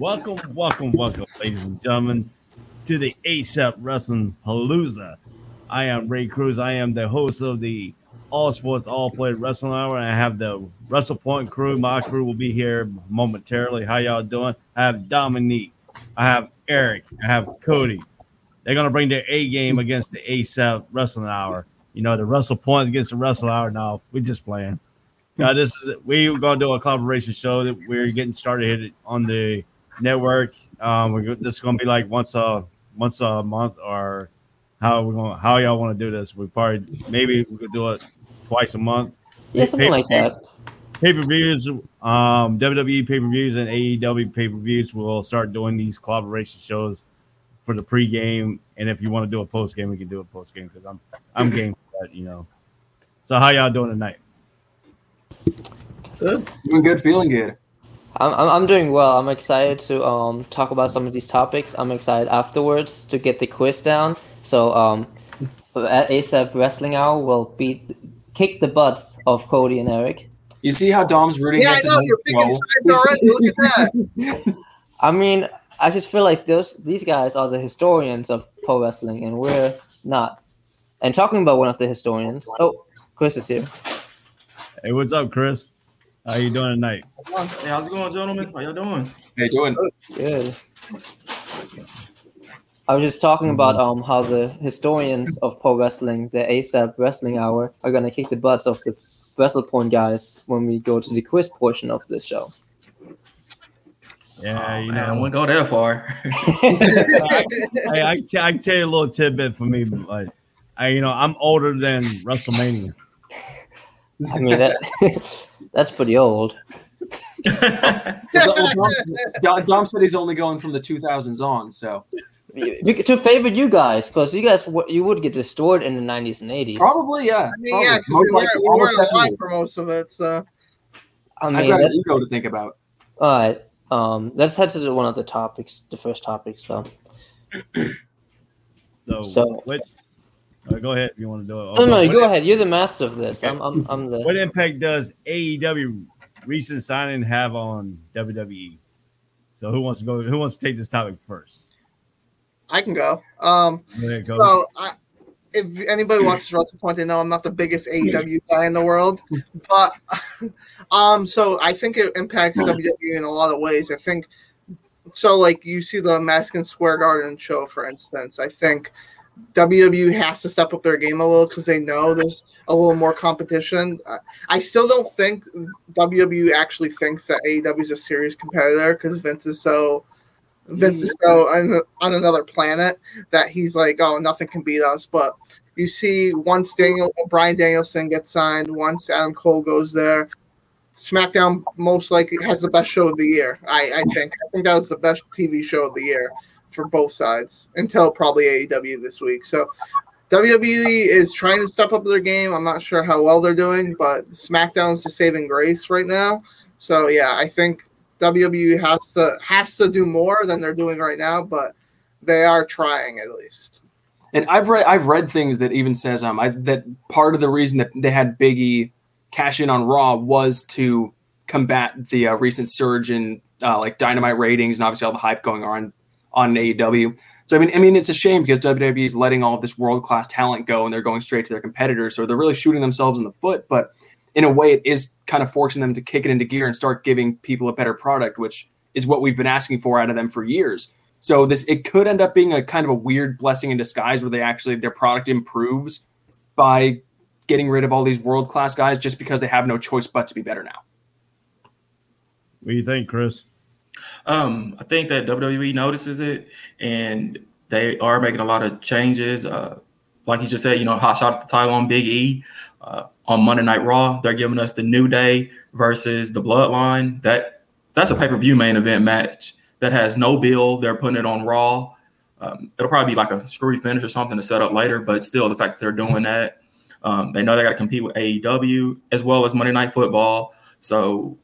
Welcome, welcome, welcome, ladies and gentlemen, to the ASAP Wrestling Palooza. I am Ray Cruz. I am the host of the All Sports All Play Wrestling Hour. I have the Wrestle Point crew. My crew will be here momentarily. How y'all doing? I have Dominique. I have Eric. I have Cody. They're gonna bring their A game against the ASAP Wrestling Hour. You know, the Wrestle Point against the Wrestle Hour. Now we're just playing. Now this is we're gonna do a collaboration show that we're getting started here on the network. Um, we're, this is gonna be like once a once a month or how we going how y'all want to do this. We probably maybe we could do it twice a month. Yeah, something like that. Pay per views, um, WWE pay per views and AEW pay per views. We'll start doing these collaboration shows for the pregame, and if you want to do a post game, we can do a post game because I'm I'm game for that, you know. So how y'all doing tonight? Good. Doing good, feeling good. I'm, I'm I'm doing well. I'm excited to um talk about some of these topics. I'm excited afterwards to get the quiz down. So um, at ASAP Wrestling Hour, we'll beat kick the butts of Cody and Eric. You see how Dom's rooting Yeah, I know you're own picking bro? sides already. Look at that. I mean, I just feel like those these guys are the historians of pro wrestling, and we're not. And talking about one of the historians, oh, Chris is here. Hey, what's up, Chris? How you doing tonight? Hey, how's it going, gentlemen? How y'all doing? Hey, doing Good. I was just talking about um how the historians of pro wrestling, the ASAP Wrestling Hour, are gonna kick the butts of the WrestlePoint guys when we go to the quiz portion of this show. Yeah, Oh, you man, I know, wouldn't go that far. I, I, can- I can tell you a little tidbit for me, but like, I, you know, I'm older than WrestleMania. I mean that that's pretty old. Dom, Dom- Dom said he's only going from the 2000s on, so To favor you guys, because you guys you would get destroyed in the nineties and eighties. probably yeah. I mean, yeah, 'cause Probably. we Most weren't, we almost weren't alive for most of it. So I I've mean, got that, an ego to think about. all right. Um, let's head to the, one of the topics, the first topics, though. So, So- what? Uh, go ahead if you want to do it. No, no, What- you go ahead. You're the master of this. Okay. I'm, I'm, I'm the. What impact does AEW recent signing have on WWE? So who wants to go? Who wants to take this topic first? I can go. Um, Go ahead, Cody. so I, if anybody watches Wrestle Point, they know I'm not the biggest AEW guy in the world, but um, so I think it impacts WWE in a lot of ways. I think so. Like you see the Madison Square Garden show, for instance. I think WWE has to step up their game a little because they know there's a little more competition. I, still don't think WWE actually thinks that AEW is a serious competitor because Vince is so Vince is so mm-hmm. on, on another planet that he's like, oh, nothing can beat us. But you see, once Daniel Bryan Danielson gets signed, once Adam Cole goes there, SmackDown most likely has the best show of the year. I, I think. I think that was the best TV show of the year for both sides until probably AEW this week. So WWE is trying to step up their game. I'm not sure how well they're doing, but SmackDown's the saving grace right now. So yeah, I think WWE has to has to do more than they're doing right now, but they are trying at least. And I've read I've read things that even says um I, that part of the reason that they had Biggie cash in on Raw was to combat the uh, recent surge in uh, like Dynamite ratings and obviously all the hype going on on AEW. So I mean, I mean, it's a shame because WWE is letting all of this world class talent go and they're going straight to their competitors. So they're really shooting themselves in the foot. But in a way, it is kind of forcing them to kick it into gear and start giving people a better product, which is what we've been asking for out of them for years. So this it could end up being a kind of a weird blessing in disguise where they actually their product improves by getting rid of all these world class guys just because they have no choice but to be better now. what do you think, Chris? Um, I think that WWE notices it and they are making a lot of changes. Uh, like you just said, you know, hot shot at the title on Big E. Uh, on Monday Night Raw, they're giving us the New Day versus the Bloodline. That that's a pay per view main event match that has no bill. They're putting it on Raw. Um, it'll probably be like a screwy finish or something to set up later, but still, the fact that they're doing that, um, they know they got to compete with AEW as well as Monday Night Football. So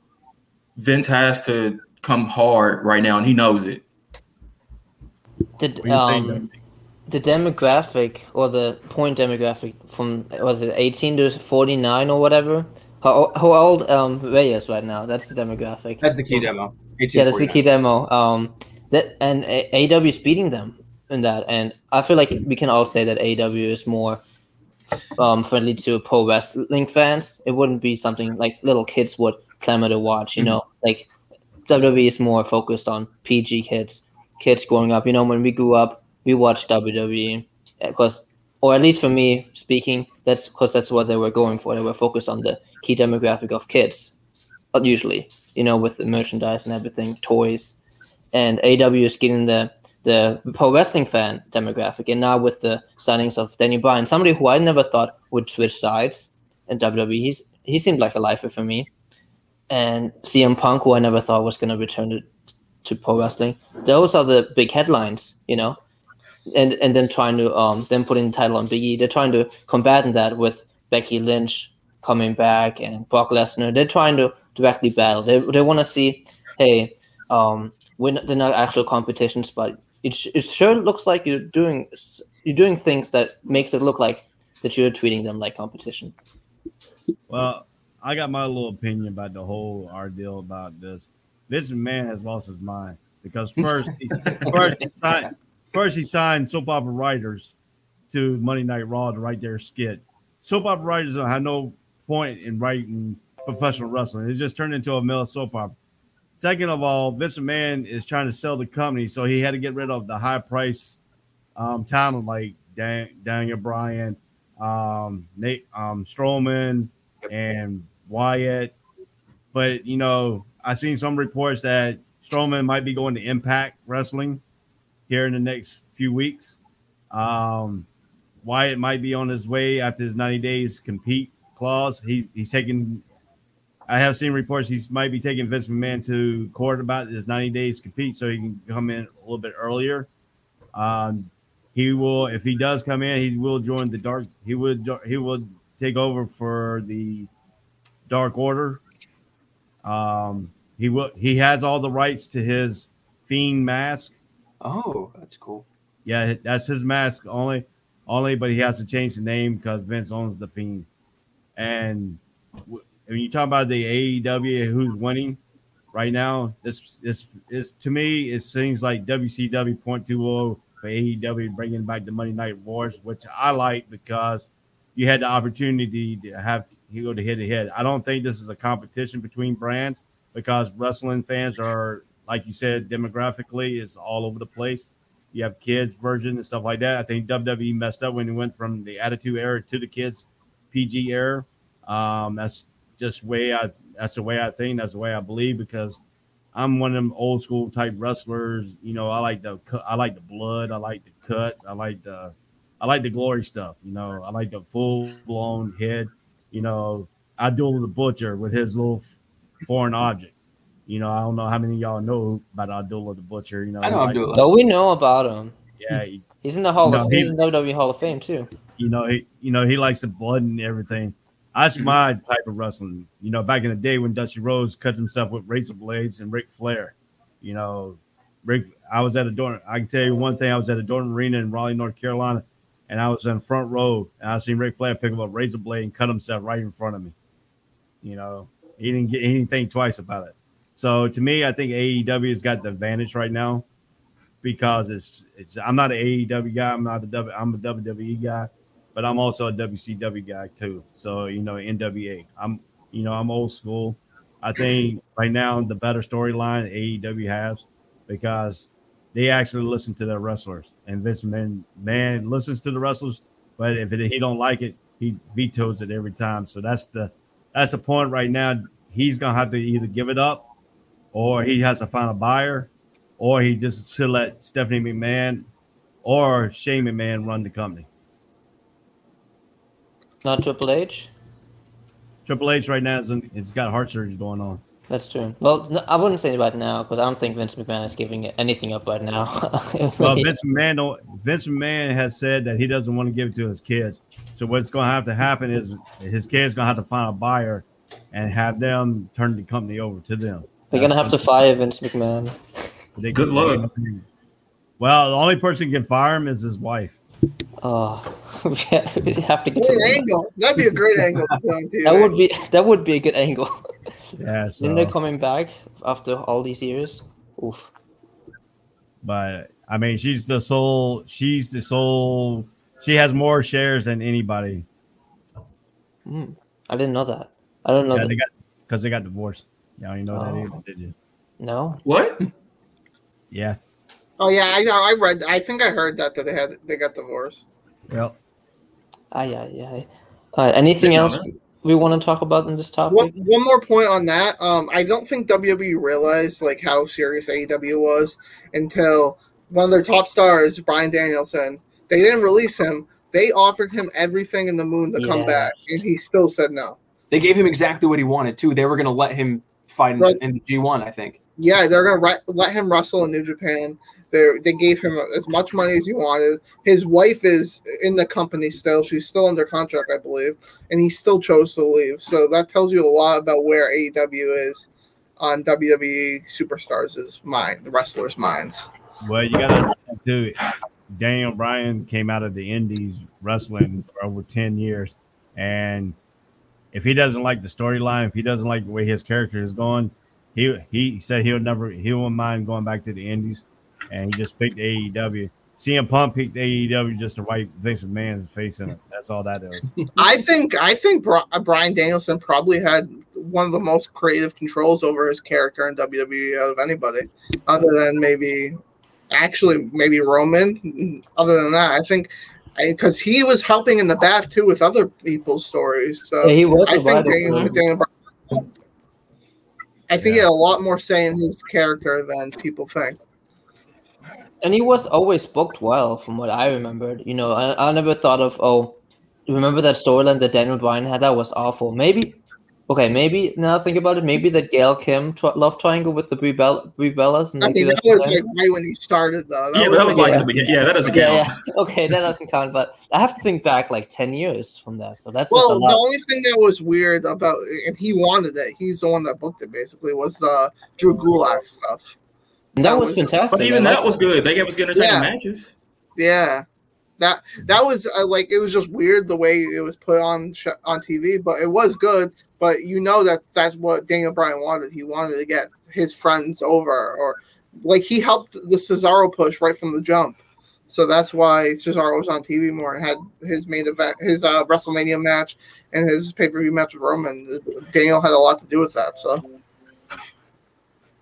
Vince has to come hard right now, and he knows it. The, What do you think, um, the demographic or the point demographic from was it 18 to 49 or whatever. How, how old um Ray is right now? That's the demographic. That's the key demo. Yeah, that's the key demo. Um, that and A- AEW is beating them in that, and I feel like we can all say that AW is more um friendly to pro wrestling fans. It wouldn't be something like little kids would clamor to watch. You Mhm. know, like WWE is more focused on PG kids, kids growing up. You know, when we grew up, we watched WWE because, or at least for me speaking, that's because that's what they were going for. They were focused on the key demographic of kids, uh, usually. You know, with the merchandise and everything, toys, and AW is getting the the pro wrestling fan demographic, and now with the signings of Danny Bryan, somebody who I never thought would switch sides in WWE, he's he seemed like a lifer for me, and CM Punk, who I never thought was going to return to pro wrestling. Those are the big headlines, you know, and and then trying to um then putting the title on Big E. They're trying to combat that with Becky Lynch coming back and Brock Lesnar. They're trying to directly battle. They they want to see, hey, um, we're not, they're not actual competitions, but it, sh- it sure looks like you're doing you're doing things that makes it look like that you're treating them like competition. Well, I got my little opinion about the whole ordeal about this. This man has lost his mind because first, he, first he signed, first he signed soap opera writers to Monday Night Raw to write their skit. Soap opera writers had no point in writing professional wrestling. It just turned into a mill soap opera. Second of all, Vince McMahon is trying to sell the company, so he had to get rid of the high price um, talent like Dan, Daniel Bryan, um, Nate um, Strowman, and Wyatt. But you know, I've seen some reports that Strowman might be going to Impact Wrestling here in the next few weeks. Um, Wyatt might be on his way after his 90 days compete clause. He he's taking. I have seen reports he might be taking Vince McMahon to court about his 90 days compete, so he can come in a little bit earlier. Um, he will, if he does come in, he will join the dark. He would he will take over for the Dark Order. Um, he will. He has all the rights to his fiend mask. Oh, that's cool. Yeah, that's his mask only, only. But he has to change the name because Vince owns the fiend. And when you talk about the AEW, who's winning right now? This this is to me. It seems like WCW 0.20 for AEW bringing back the Monday Night Wars, which I like because you had the opportunity to have you go to head to head. I don't think this is a competition between brands because wrestling fans are, like you said, demographically is all over the place. You have kids version and stuff like that. I think WWE messed up when it went from the Attitude Era to the kids PG era. Um, that's just way I. That's the way I think. That's the way I believe because I'm one of them old school type wrestlers. You know, I like the I like the blood. I like the cuts. I like the I like the glory stuff. You know, I like the full blown head. You know, Abdullah the Butcher with his little foreign object. You know, I don't know how many of y'all know about Abdullah the Butcher. You know, I know like- Abdullah. So we know about him. Yeah, he, He's in the Hall No, of he- He's in WWE Hall of Fame too. you know, he you know he likes the blood and everything. That's Mhm. my type of wrestling. You know, back in the day when Dusty Rhodes cut himself with razor blades and Ric Flair. You know, Rick. I was at a Dorton. I can tell you one thing. I was at a Dorton Arena in Raleigh, North Carolina, and I was in front row, and I seen Ric Flair pick up a razor blade and cut himself right in front of me. You know, he didn't get anything twice about it. So to me, I think AEW has got the advantage right now because it's it's. I'm not an AEW guy. I'm not a W. I'm a WWE guy, but I'm also a WCW guy too. So you know, NWA. I'm you know I'm old school. I think right now the better storyline AEW has because they actually listen to their wrestlers, and Vince McMahon man listens to the wrestlers, but if it, he don't like it, he vetoes it every time. So that's the that's the point right now. He's gonna have to either give it up, or he has to find a buyer, or he just should let Stephanie McMahon or Shane McMahon run the company. Not Triple H. Triple H right now is in, it's got heart surgery going on. That's true. Well, no, I wouldn't say right now because I don't think Vince McMahon is giving anything up right now. Well, Vince McMahon don't, Vince McMahon has said that he doesn't want to give it to his kids. So what's going to have to happen is his kids going to have to find a buyer and have them turn the company over to them. They're gonna have to fire Vince McMahon. They- Good luck. Well, the only person who can fire him is his wife. Oh, we have to get Great to angle. That'd be a great angle. to put on that. Would be that would be a good angle. Yeah, so, Then they're coming back after all these years. Oof. but I mean, she's the sole. She's the sole. She has more shares than anybody. Hmm. I didn't know that. I don't know Yeah, that. they got because they got divorced. Yeah, you know that Oh. either, did you? no. What? Yeah. Oh yeah, I I read. I think I heard that that they had they got divorced. Well, Ah, yeah, yeah. All right. Anything Didn't know else we want to talk about in this topic? One, one more point on that. Um, I don't think WWE realized like how serious AEW was until one of their top stars, Bryan Danielson. They didn't release him. They offered him everything in the moon to come back, and he still said no. They gave him exactly what he wanted too. They were going to let him fight in, Right. in the G1, I think. Yeah, they're gonna re- let him wrestle in New Japan. They they gave him as much money as he wanted. His wife is in the company still; she's still under contract, I believe, and he still chose to leave. So that tells you a lot about where AEW is on WWE superstars' mind, the wrestlers' minds. well, you got to understand too. Daniel Bryan came out of the Indies wrestling for over ten years, and if he doesn't like the storyline, if he doesn't like the way his character is going, he he said he'll never he won't mind going back to the Indies, and he just picked AEW. CM Punk picked AEW just to wipe Vince McMahon's face in it. That's all that is. I think I think Bryan uh, Danielson probably had one of the most creative controls over his character in WWE out of anybody, other than maybe actually maybe Roman. Other than that, I think because he was helping in the back too with other people's stories. So Yeah, he was I think writer. Daniel, Daniel Bryan- I think he had a lot more say in his character than people think. And he was always booked well, from what I remembered. You know, I, I never thought of oh, remember that storyline that Daniel Bryan had? That was awful. Maybe, okay, maybe now think about it, maybe that Gail Kim tr- love triangle with the Brie, Bell- Brie Bellas. And I like, mean, that was like right when he started, though. yeah, but that was like in yeah. the beginning. Yeah, that doesn't yeah, count. yeah. Okay, that doesn't count. But I have to think back like ten years from that. So that's just a Well, lot. the only thing that was weird about, and he wanted it. He's the one that booked it. Basically, was the Drew Gulak stuff. That, that was, was- fantastic. But even that was good. They gave us good entertaining Yeah. matches. Yeah, that that was uh, like it was just weird the way it was put on sh- on TV, but it was good. But you know that that's what Daniel Bryan wanted. He wanted to get his friends over, or like he helped the Cesaro push right from the jump. So that's why Cesaro was on TV more and had his main event, his uh, WrestleMania match, and his pay per view match with Roman. Daniel had a lot to do with that. So.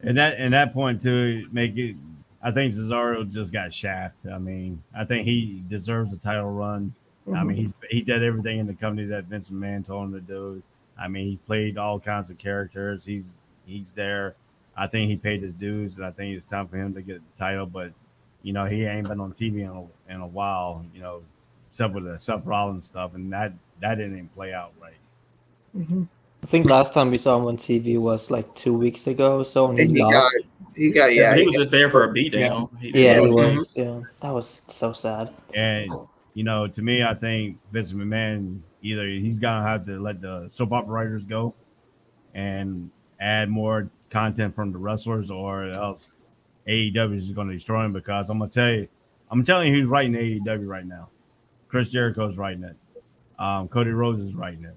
And that and that point too, make it, I think Cesaro just got shafted. I mean, I think he deserves a title run. I mean, he's he did everything in the company that Vince McMahon told him to do. I mean, he played all kinds of characters. He's he's there. I think he paid his dues, and I think it's time for him to get the title. But you know, he ain't been on TV in a, in a while. You know, except with the Seth Rollins stuff, and that that didn't even play out right. Mhm. I think last time we saw him on TV was like two weeks ago. or So and And he he got, he got, yeah, he he was just there for a beatdown. He- Yeah, he was. Yeah, that was so sad. And you know, to me, I think Vince McMahon either he's gonna have to let the soap opera writers go and add more content from the wrestlers, or else AEW is going to destroy him. Because I'm gonna tell you, I'm telling you, who's writing AEW right now. Chris Jericho's writing it. Um, Cody Rhodes is writing it.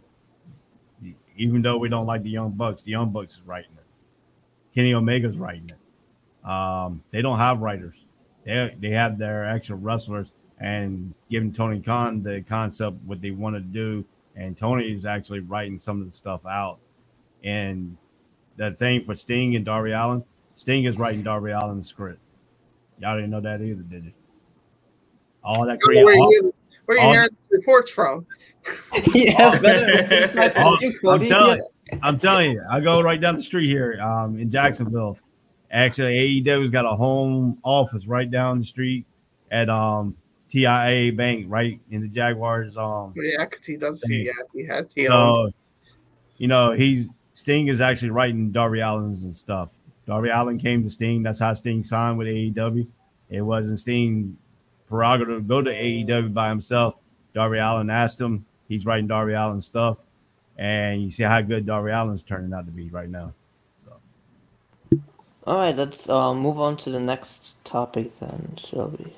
Even though we don't like the Young Bucks, the Young Bucks is writing it. Kenny Omega's writing it. Um, they don't have writers. They they have their actual wrestlers and giving Tony Khan the concept what they want to do, and Tony is actually writing some of the stuff out. And that thing for Sting and Darby Allin, Sting is writing Darby Allin's script. Y'all didn't know that either, did you? All that Where great, all, you, where are you all- hearing reports from? yeah, better insight you, I'm Cody. telling, I'm telling you, I go right down the street here, um, in Jacksonville. Actually, AEW's got a home office right down the street at um TIAA Bank, right in the Jaguars um Yeah, because he does see. Yeah, he had T. So, you know, he's Sting is actually writing Darby Allin's and stuff. Darby Allin came to Sting. That's how Sting signed with AEW. It wasn't Sting prerogative to go to AEW by himself. Darby Allin asked him. He's writing Darby Allin stuff, and you see how good Darby Allin's turning out to be right now. So, All right, let's uh, move on to the next topic then, shall we?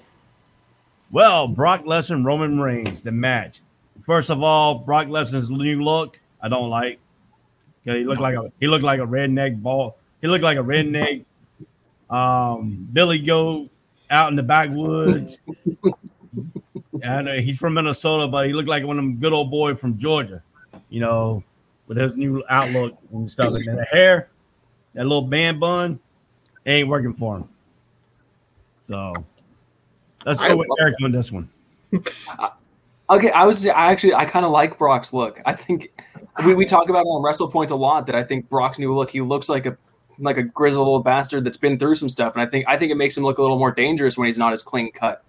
well, Brock Lesnar, Roman Reigns, the match. First of all, Brock Lesnar's new look, I don't like. he looked like a he looked like a redneck ball. He looked like a redneck um, Billy Goat out in the backwoods. And uh, he's from Minnesota, but he looked like one of them good old boy from Georgia. You know, with his new outlook and stuff. And the hair, that little band bun, ain't working for him. So let's I go with love Eric on this one. Okay, I was I actually I kind of like Brock's look. I think we, we talk about it on WrestlePoint a lot that I think Brock's new look. He looks like a like a grizzled old bastard that's been through some stuff, and I think I think it makes him look a little more dangerous when he's not as clean cut.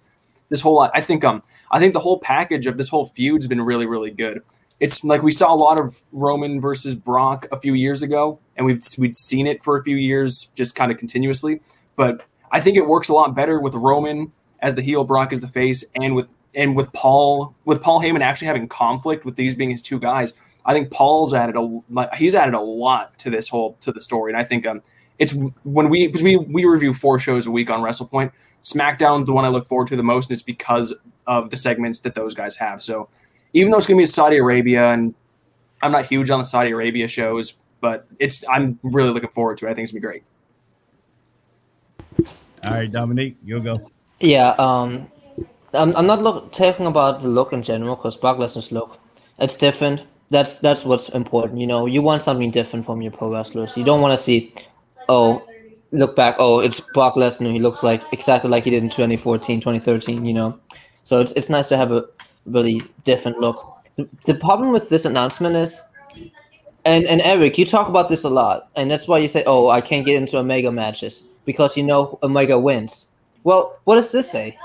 This whole I think um I think the whole package of this whole feud's been really really good. It's like we saw a lot of Roman versus Brock a few years ago, and we've we'd seen it for a few years just kind of continuously. But I think it works a lot better with Roman as the heel, Brock as the face, and with and with Paul with Paul Heyman actually having conflict with these being his two guys. I think Paul's added a he's added a lot to this whole to the story, and I think um it's when we because we we review four shows a week on WrestlePoint. SmackDown's the one I look forward to the most, and it's because of the segments that those guys have. So even though it's going to be in Saudi Arabia, and I'm not huge on the Saudi Arabia shows, but it's I'm really looking forward to it. I think it's gonna be great. All right, Dominique, you'll go. Yeah, um, I'm, I'm not look, talking about the look in general because Brock Lesnar's look, it's different. That's that's what's important. You know, you want something different from your pro wrestlers. You don't want to see, oh, look back, oh, it's Brock Lesnar. He looks like exactly like he did in 2014, 2013. You know, so it's it's nice to have a really different look. The, problem with this announcement is, and and Eric, you talk about this a lot, and that's why you say, oh, I can't get into Omega matches because you know Omega wins. Well, what does this say?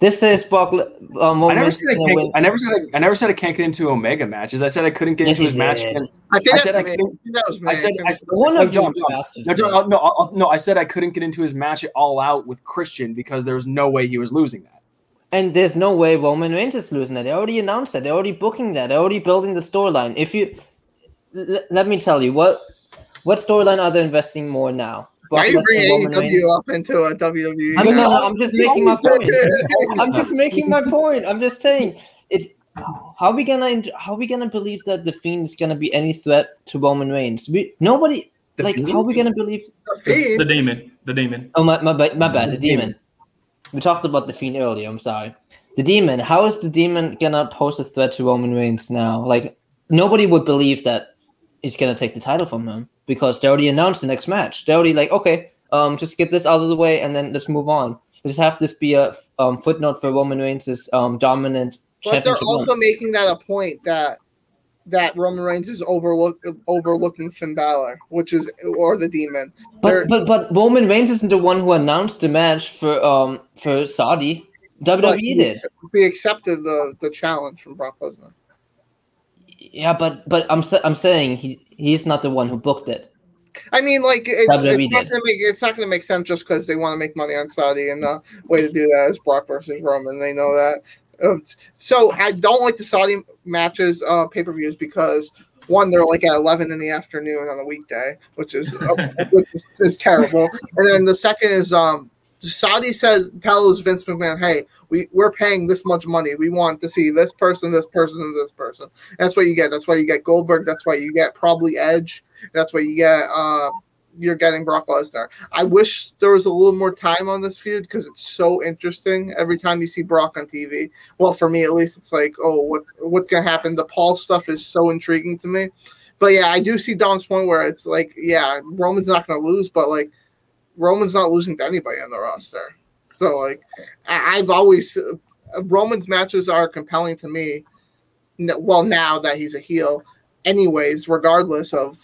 This says Brock. Um, I never said I, can't, win. I never said I, I never said I can't get into Omega matches. I said I couldn't get Yes, into his you match did. against. I think I said I couldn't- that. I said I, said- One of you John, John, bastards. no, no, no, no, I said I couldn't get into his match at All Out with Christian because there was no way he was losing that. And there's no way Roman Reigns is losing that. They already announced that. They're already booking that. They're already building the storyline. If you, l- let me tell you what, what storyline are they investing more now? Why are you bringing Roman AEW up into a WWE? I'm, no, no, I'm just making my point. I'm just making my point. I'm just saying it's how we gonna ent- how we gonna believe that the Fiend is gonna be any threat to Roman Reigns? We nobody The like Fiend? how we gonna believe? The The, Fiend. the demon. The demon. Oh my my bad, my bad. The demon. We talked about the Fiend earlier. I'm sorry. The demon. How is the demon gonna pose a threat to Roman Reigns now? Like nobody would believe that he's gonna take the title from him because they already announced the next match. They're already like, okay, um, just get this out of the way and then let's move on. Just have this be a um, footnote for Roman Reigns' um, dominant But they're run. also making that a point that that Roman Reigns is overlook overlooking Finn Balor, which is or the Demon. They're- But but but Roman Reigns isn't the one who announced the match for um for Saudi. WWE did. he accepted the the challenge from Brock Lesnar. Yeah, but but I'm I'm saying he he's not the one who booked it. I mean, like it, it's not gonna make it's not gonna make sense just because they want to make money on Saudi, and the way to do that is Brock versus Roman. They know that. Uh, So I don't like the Saudi matches, uh, pay per views because one, they're like at eleven in the afternoon on a weekday, which is which is, is terrible. And then the second is um, Saudi says tells Vince McMahon, "Hey, we we're paying this much money. We want to see this person, this person, and this person." That's what you get. That's why you get Goldberg. That's why you get probably Edge. That's why you get. Uh, you're getting Brock Lesnar. I wish there was a little more time on this feud because it's so interesting. Every time you see Brock on TV, well, for me at least, it's like, oh, what what's gonna happen? The Paul stuff is so intriguing to me. But yeah, I do see Dom's point where it's like, yeah, Roman's not gonna lose, but like Roman's not losing to anybody on the roster. So like, I, I've always uh, Roman's matches are compelling to me. n- Well, now that he's a heel, anyways, regardless of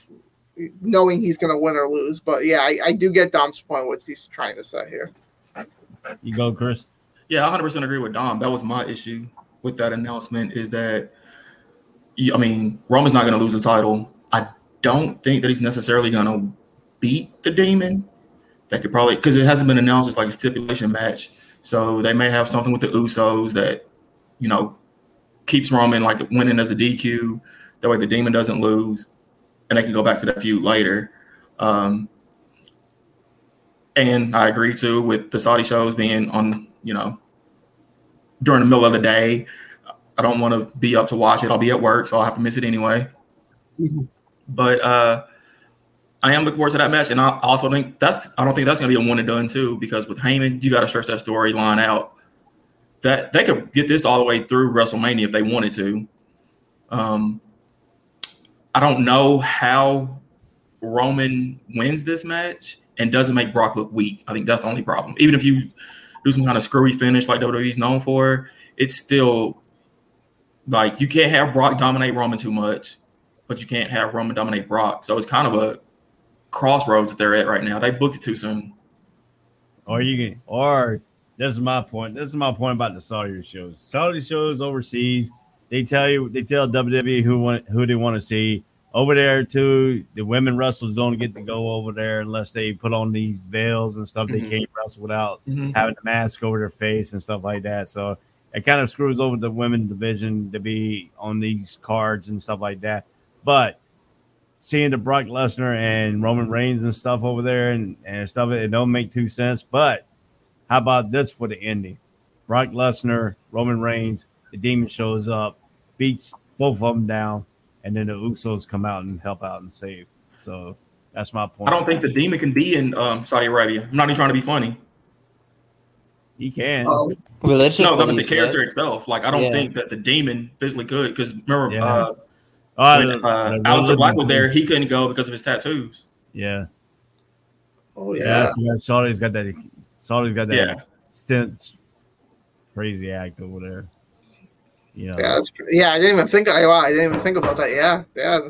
knowing he's going to win or lose. But yeah, I, I do get Dom's point what he's trying to say here. You go, Chris. Yeah, I 100% agree with Dom. That was my issue with that announcement is that, I mean, Roman's not going to lose the title. I don't think that he's necessarily going to beat the Demon. That could probably, because it hasn't been announced it's like a stipulation match. So they may have something with the Usos that, you know, keeps Roman like winning as a DQ. That way the Demon doesn't lose. And they can go back to that feud later. Um, and I agree too with the Saudi shows being on, you know, during the middle of the day. I don't want to be up to watch it. I'll be at work, so I'll have to miss it anyway. But uh, I am looking forward to that match, and I also think that's I don't think that's going to be a one and done too because with Heyman, you got to stretch that storyline out. That they could get this all the way through WrestleMania if they wanted to. Um, I don't know how Roman wins this match and doesn't make Brock look weak. I think that's the only problem. Even if you do some kind of screwy finish like WWE's known for, it's still like you can't have Brock dominate Roman too much, but you can't have Roman dominate Brock. So it's kind of a crossroads that they're at right now. They booked it too soon. Or you can, or this is my point. This is my point about the Saudi shows. Saudi shows overseas, they tell you, they tell WWE who want who they want to see over there too. The women wrestlers don't get to go over there unless they put on these veils and stuff. Mhm. They can't wrestle without Mhm. having the mask over their face and stuff like that. So it kind of screws over the women division to be on these cards and stuff like that. But seeing the Brock Lesnar and Roman Reigns and stuff over there and, and stuff, it don't make two cents. But how about this for the ending? Brock Lesnar, Roman Reigns, the demon shows up, beats both of them down, and then the Usos come out and help out and save. So that's my point. I don't think the demon can be in um, Saudi Arabia. I'm not even trying to be funny. he can. Oh, Religious. No, but the character right? itself. Like I don't Yeah. think that the demon physically could. Because remember, Yeah. uh, Oh, when the- uh, the Aleister Black was there, he couldn't go because of his tattoos. Yeah. oh Yeah, yeah. yeah. Saudi's got that. Saudi's got that Yeah. stint, crazy act over there. You know, Yeah, that's yeah. I didn't even think. I, I didn't even think about that. Yeah, yeah,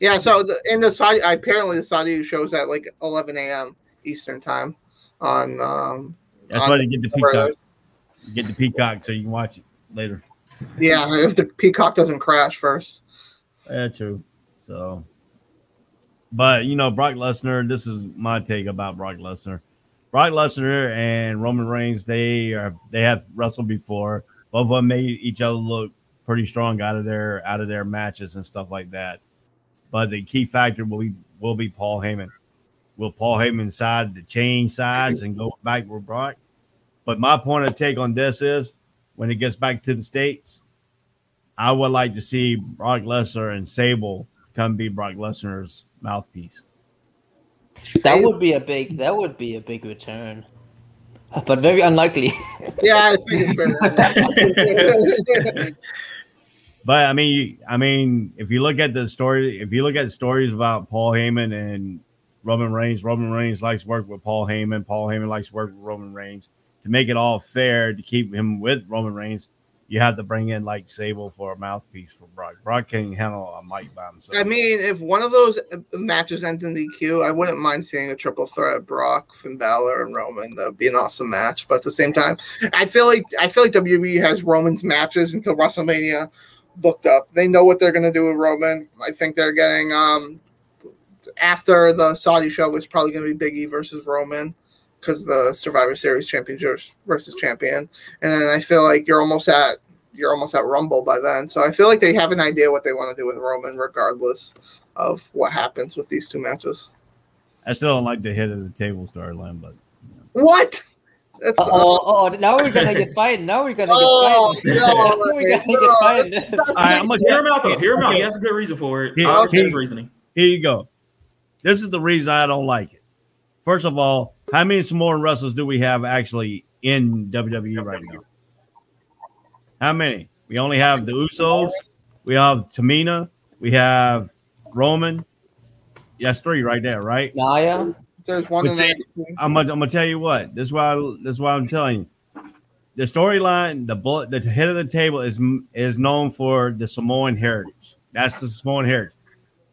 yeah. So the, in the Saudi, apparently the Saudi shows at like 11 a.m. Eastern time on. Um, that's on- why they get the peacock. Get the peacock so you can watch it later. Yeah, if the peacock doesn't crash first. Yeah, true. So, but you know, Brock Lesnar. This is my take about Brock Lesnar. Brock Lesnar and Roman Reigns. They are they have wrestled before. Both of them made each other look pretty strong out of their out of their matches and stuff like that. But the key factor will be will be Paul Heyman. Will Paul Heyman decide to change sides and go back with Brock? But my point of take on this is when it gets back to the states, I would like to see Brock Lesnar and Sable come be Brock Lesnar's mouthpiece. That would be a big. That would be a big return, but very unlikely. Yeah, I think it's fair. But I mean, you- I mean, if you look at the story, if you look at the stories about Paul Heyman and Roman Reigns, Roman Reigns likes to work with Paul Heyman. Paul Heyman likes to work with Roman Reigns. To make it all fair, to keep him with Roman Reigns, you have to bring in like Sable for a mouthpiece for Brock. Brock can handle a mic by himself. I mean, if one of those matches ends in DQ, I wouldn't mind seeing a triple threat: Brock, Finn Balor, and Roman. That would be an awesome match. But at the same time, I feel like I feel like WWE has Roman's matches until WrestleMania booked up. They know what they're gonna do with Roman. I think they're getting um after the Saudi show is probably gonna be Big E versus Roman because the Survivor Series champion versus champion, and then I feel like you're almost at you're almost at Rumble by then. So I feel like they have an idea what they want to do with Roman, regardless of what happens with these two matches. I still don't like the head of the table storyline, but What? That's Oh, oh, oh, now we're gonna get fighted. Now we're gonna get Oh, no, we're gonna no, get fighted. All right, I'm gonna Hear him out though. Hear him out. He has a good reason for it. Here- I understand his reasoning. Here you go. This is the reason I don't like it. First of all, how many Samoan wrestlers do we have actually in WWE right now? How many? We only have the Usos. We have Tamina. We have Roman. That's three right there, right? Naya. There's one see, there. I'm gonna, I'm gonna tell you what. This is why I, this is why I'm telling you. The storyline, the bullet, the head of the table is is known for the Samoan heritage. That's the Samoan heritage.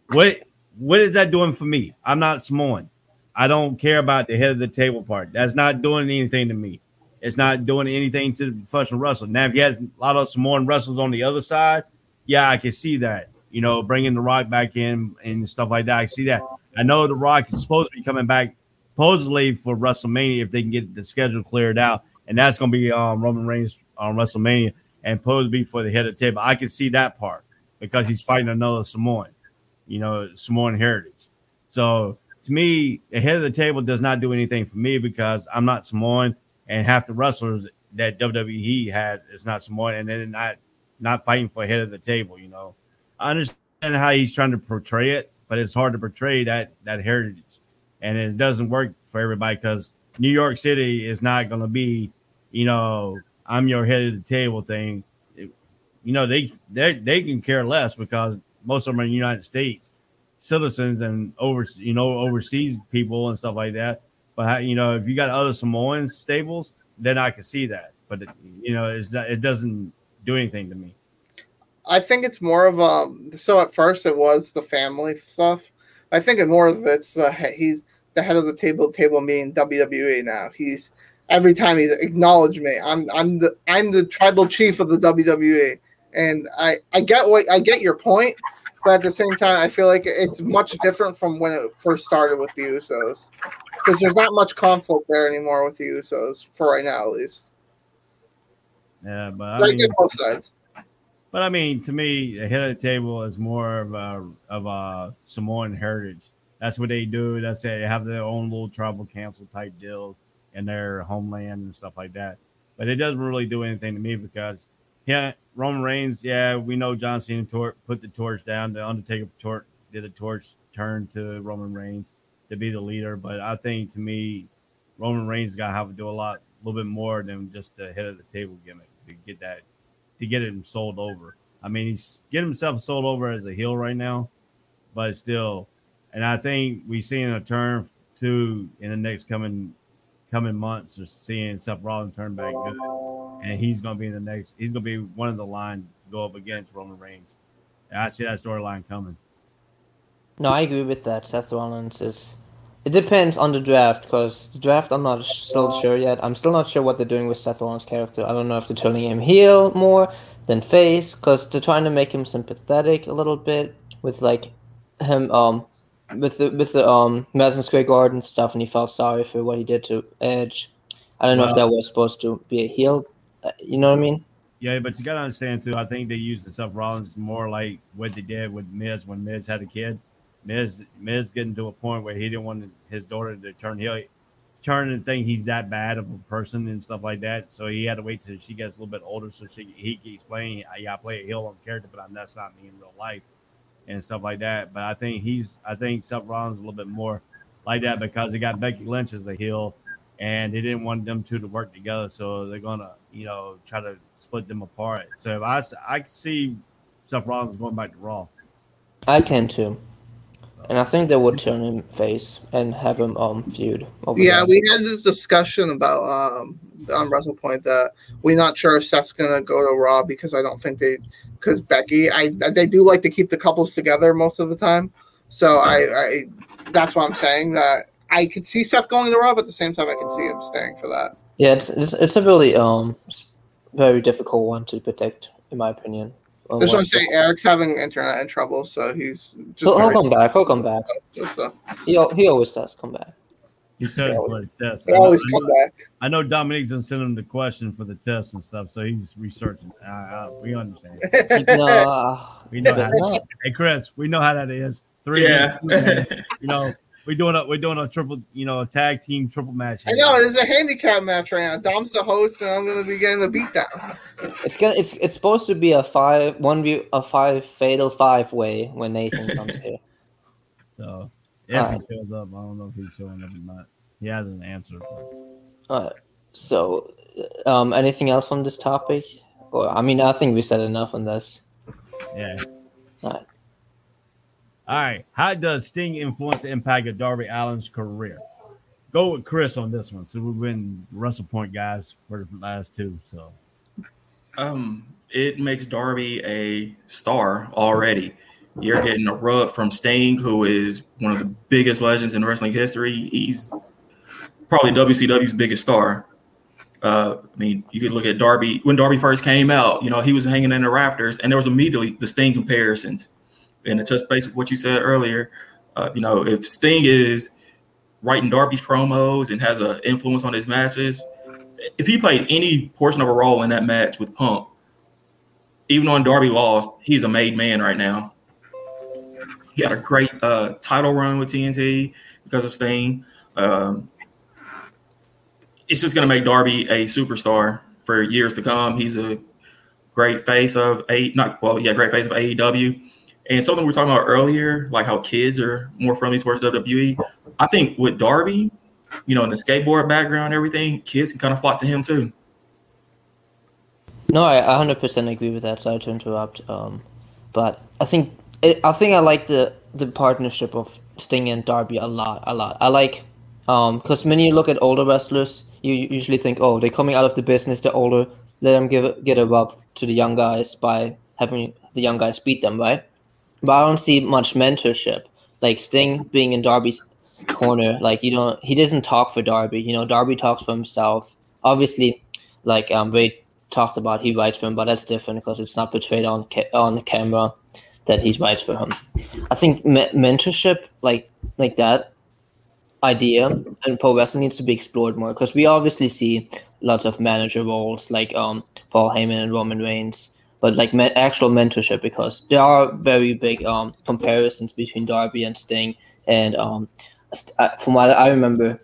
What what is that doing for me? I'm not Samoan. I don't care about the head of the table part. That's not doing anything to me. It's not doing anything to professional wrestling. Now, if you had a lot of Samoan wrestlers on the other side, yeah, I can see that. You know, bringing the Rock back in and stuff like that. I see that. I know the Rock is supposed to be coming back supposedly for WrestleMania if they can get the schedule cleared out, and that's going to be um, Roman Reigns on WrestleMania and supposed to be for the head of the table. I can see that part because he's fighting another Samoan, you know, Samoan heritage. So to me, the head of the table does not do anything for me because I'm not Samoan, and half the wrestlers that WWE has is not Samoan, and they're not not fighting for head of the table. You know, I understand how he's trying to portray it, but it's hard to portray that that heritage, and it doesn't work for everybody because New York City is not going to be, you know, I'm your head of the table thing. It- you know, they they they can care less because most of them are in the United States citizens and over you know overseas people and stuff like that. But you know, if you got other Samoan stables, then I can see that. But it, you know, it's it doesn't do anything to me. I think it's more of a. So at first it was the family stuff. I think it more of it's the he's the head of the table. Table being WWE now. He's every time he's acknowledged me. I'm I'm the I'm the tribal chief of the WWE, and I I get what I get your point, but at the same time I feel like it's much different from when it first started with the Usos, because there's not much conflict there anymore with the Usos for right now at least. Yeah, but I But I mean, get both sides. but I mean, to me, the head of the table is more of a of a Samoan heritage. That's what they do. That's it. They have their own little tribal council type deals in their homeland and stuff like that. But it doesn't really do anything to me because yeah, Roman Reigns. Yeah, we know John Cena tor- put the torch down. The Undertaker tor- did a torch turn to Roman Reigns to be the leader. But I think to me, Roman Reigns got to have to do a lot, a little bit more than just the head of the table gimmick to get that to get him sold over. I mean, he's getting himself sold over as a heel right now, but still, and I think we seeing a turn to in the next coming coming months, or seeing Seth Rollins turn back good, and he's gonna be in the next. He's gonna be one of the line to go up against Roman Reigns. And I see that storyline coming. No, I agree with that. Seth Rollins is. It depends on the draft because the draft I'm not still sure yet. I'm still not sure what they're doing with Seth Rollins' character. I don't know if they're turning him heel more than face because they're trying to make him sympathetic a little bit with like him um with the with the um Madison Square Garden stuff and he felt sorry for what he did to Edge. I don't know if that was supposed to be a heel. uh, You know what I mean? Yeah, but you gotta understand too. I think they used the Seth Rollins more like what they did with Miz when Miz had a kid. Miz, Miz getting to a point where he didn't want his daughter to turn heel, turn and think he's that bad of a person and stuff like that. So he had to wait till she gets a little bit older so she he can explain, yeah, I play a heel on character, but I'm, that's not me in real life and stuff like that. But I think he's, I think Seth Rollins a little bit more like that because he got Becky Lynch as a heel and they didn't want them two to work together. So they're gonna, you know, try to split them apart. So if I, I see Seth Rollins going back to Raw. I can too. And I think they would turn him face and have him um feud. Over Yeah, there. we had this discussion about um on WrestlePoint that we're not sure if Seth's gonna go to Raw because I don't think they because Becky I they do like to keep the couples together most of the time. So I, I that's why I'm saying that I could see Seth going to Raw, but at the same time I can see him staying for that. Yeah, it's, it's it's a really um very difficult one to predict, in my opinion. Um, That's what I'm saying. Eric's having internet in trouble, so he's just He'll, he'll come back. He'll come back. just, uh, He al- he always does come back. He said Yeah, for the test. they I know, always I come know- back. I know Dominique's gonna send him the question for the test and stuff, so he's researching. Uh, uh, we understand. no, We know how. no. Hey, Chris, we know how that is. Three, Yeah. you know, we're doing a we're doing a triple, you know, a tag team triple match. I know there's a handicap match right now. Dom's the host, and I'm gonna be getting the beatdown. It's gonna it's it's supposed to be a five one view a five fatal five way when Nathan comes here. So if Alright. he shows up, I don't know if he's showing up or not. He has an answer. Alright. So, um, anything else on this topic? Or I mean, I think we said enough on this. Yeah. Alright. All right. How does Sting influence the impact of Darby Allin's career? Go with Chris on this one. So we've been Wrestle Point guys for the last two. So Um, it makes Darby a star already. You're getting a rub from Sting, who is one of the biggest legends in wrestling history. He's probably WCW's biggest star. Uh, I mean, you could look at Darby when Darby first came out. You know, he was hanging in the rafters, and there was immediately the Sting comparisons. And to touch base with what you said earlier, uh, you know, if Sting is writing Darby's promos and has an influence on his matches, if he played any portion of a role in that match with Punk, even when Darby lost, he's a made man right now. He had a great uh, title run with TNT because of Sting. Um, it's just going to make Darby a superstar for years to come. He's a great face of a not well, yeah, great face of AEW, And something we were talking about earlier, like how kids are more friendly towards WWE. I think with Darby, you know, in the skateboard background, everything, kids can kind of flock to him too. No, I 100% agree with that. Sorry to interrupt. Um, but I think I think I like the the partnership of Sting and Darby a lot, a lot. I like um because when you look at older wrestlers, you usually think, oh, they're coming out of the business, they're older, let them give get a rub to the young guys by having the young guys beat them, right? But I don't see much mentorship. Like Sting being in Darby's corner, like you know, he doesn't talk for Darby. You know, Darby talks for himself. Obviously, like um, Ray talked about, he writes for him, but that's different because it's not portrayed on ca- on camera that he writes for him. I think me- mentorship, like like that idea in pro wrestling, needs to be explored more because we obviously see lots of manager roles like um, Paul Heyman and Roman Reigns, but like me- actual mentorship because there are very big um, comparisons between Darby and Sting, and um, uh, from what I remember.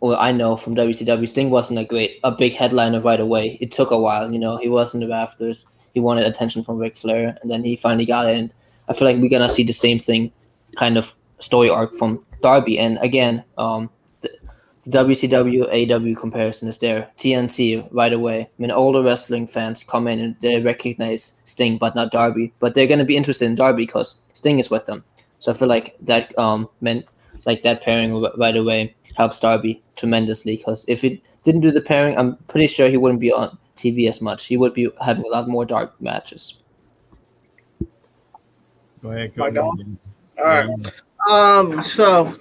Or I know from WCW, Sting wasn't a great, a big headliner right away. It took a while, you know. He was in the rafters. He wanted attention from Ric Flair, and then he finally got it. And I feel like we're gonna see the same thing, kind of story arc from Darby. And again, um, the, the WCW AW comparison is there. TNT right away. I mean, older wrestling fans come in and they recognize Sting, but not Darby. But they're gonna be interested in Darby because Sting is with them. So I feel like that um meant like that pairing right away helps Darby tremendously. Because if it didn't do the pairing, I'm pretty sure he wouldn't be on TV as much. He would be having a lot more dark matches. Go ahead. go Cody. God. All right. Um, so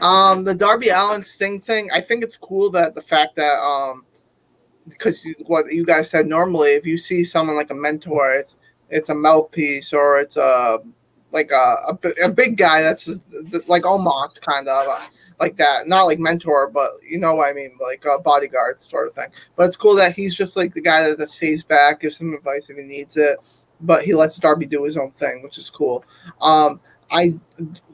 um the Darby Allin Sting thing, I think it's cool that the fact that um because what you guys said normally, if you see someone like a mentor, it's, it's a mouthpiece or it's a like a, a, a big guy that's like almost kind of uh, like that, not like mentor, but you know what I mean, like a bodyguard sort of thing. But it's cool that he's just like the guy that, that stays back, gives him advice if he needs it, but he lets Darby do his own thing, which is cool. Um, I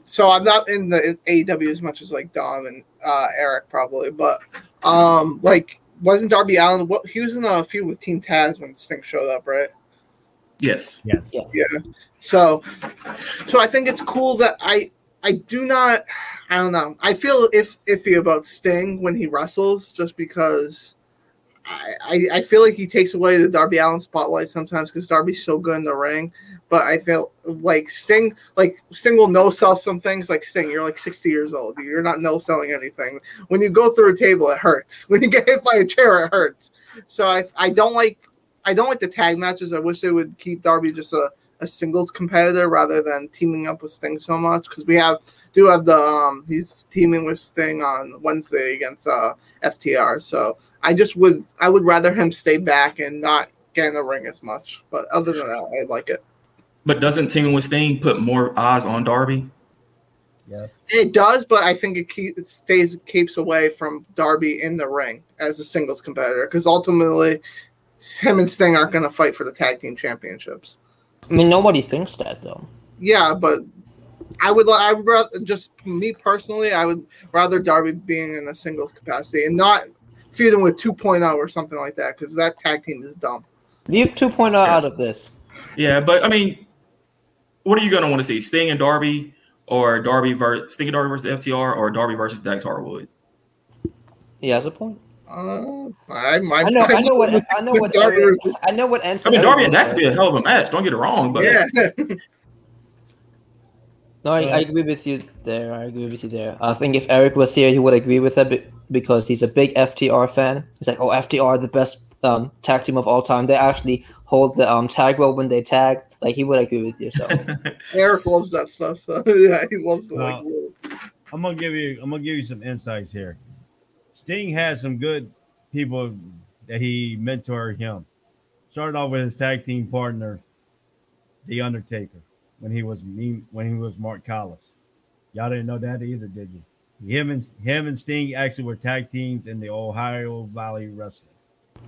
so I'm not in the AEW as much as like Dom and uh, Eric probably, but um, like wasn't Darby Allin? What he was in a feud with Team Taz when Sting showed up, right? Yes. Yeah. Yeah. So, so I think it's cool that I I do not I don't know I feel if iffy about Sting when he wrestles just because I I, feel like he takes away the Darby Allin spotlight sometimes because Darby's so good in the ring. But I feel like Sting like Sting will no sell some things like Sting. You're like 60 years old. You're not no selling anything. When you go through a table, it hurts. When you get hit by a chair, it hurts. So I I don't like I don't like the tag matches. I wish they would keep Darby just a, a singles competitor rather than teaming up with Sting so much because we have do have the um he's teaming with Sting on Wednesday against uh FTR. So I just would I would rather him stay back and not get in the ring as much. But other than that, I like it. But doesn't teaming with Sting put more eyes on Darby? Yeah. It does, but I think it, keep, it stays keeps away from Darby in the ring as a singles competitor because ultimately him and Sting aren't going to fight for the tag team championships. I mean, nobody thinks that though. Yeah, but I would I would rather just me personally, I would rather Darby being in a singles capacity and not feuding with 2.0 or something like that because that tag team is dumb. Leave 2.0 out of this. Yeah, but I mean, what are you gonna want to see? Sting and Darby, or Darby versus Sting and Darby versus FTR, or Darby versus Dax Harwood? He has a point. Uh, I, I, I know. I know what. I know what. Darby I know what. I mean, Darby and Dax would be a hell of a match. Don't get it wrong, but yeah, No, I, I agree with you there. I agree with you there. I think if Eric was here, he would agree with that because he's a big FTR fan. He's like, oh, FTR, the best um, tag team of all time. They actually hold the um, tag rope when they tag. Like, he would agree with you. So, Eric loves that stuff. So yeah, he loves the like. I'm gonna give you. I'm gonna give you some insights here. Sting had some good people that he mentored him. Started off with his tag team partner, The Undertaker, when he was me when he was Mark Calaway. Y'all didn't know that either, did you? Him and him and Sting actually were tag teams in the Ohio Valley Wrestling.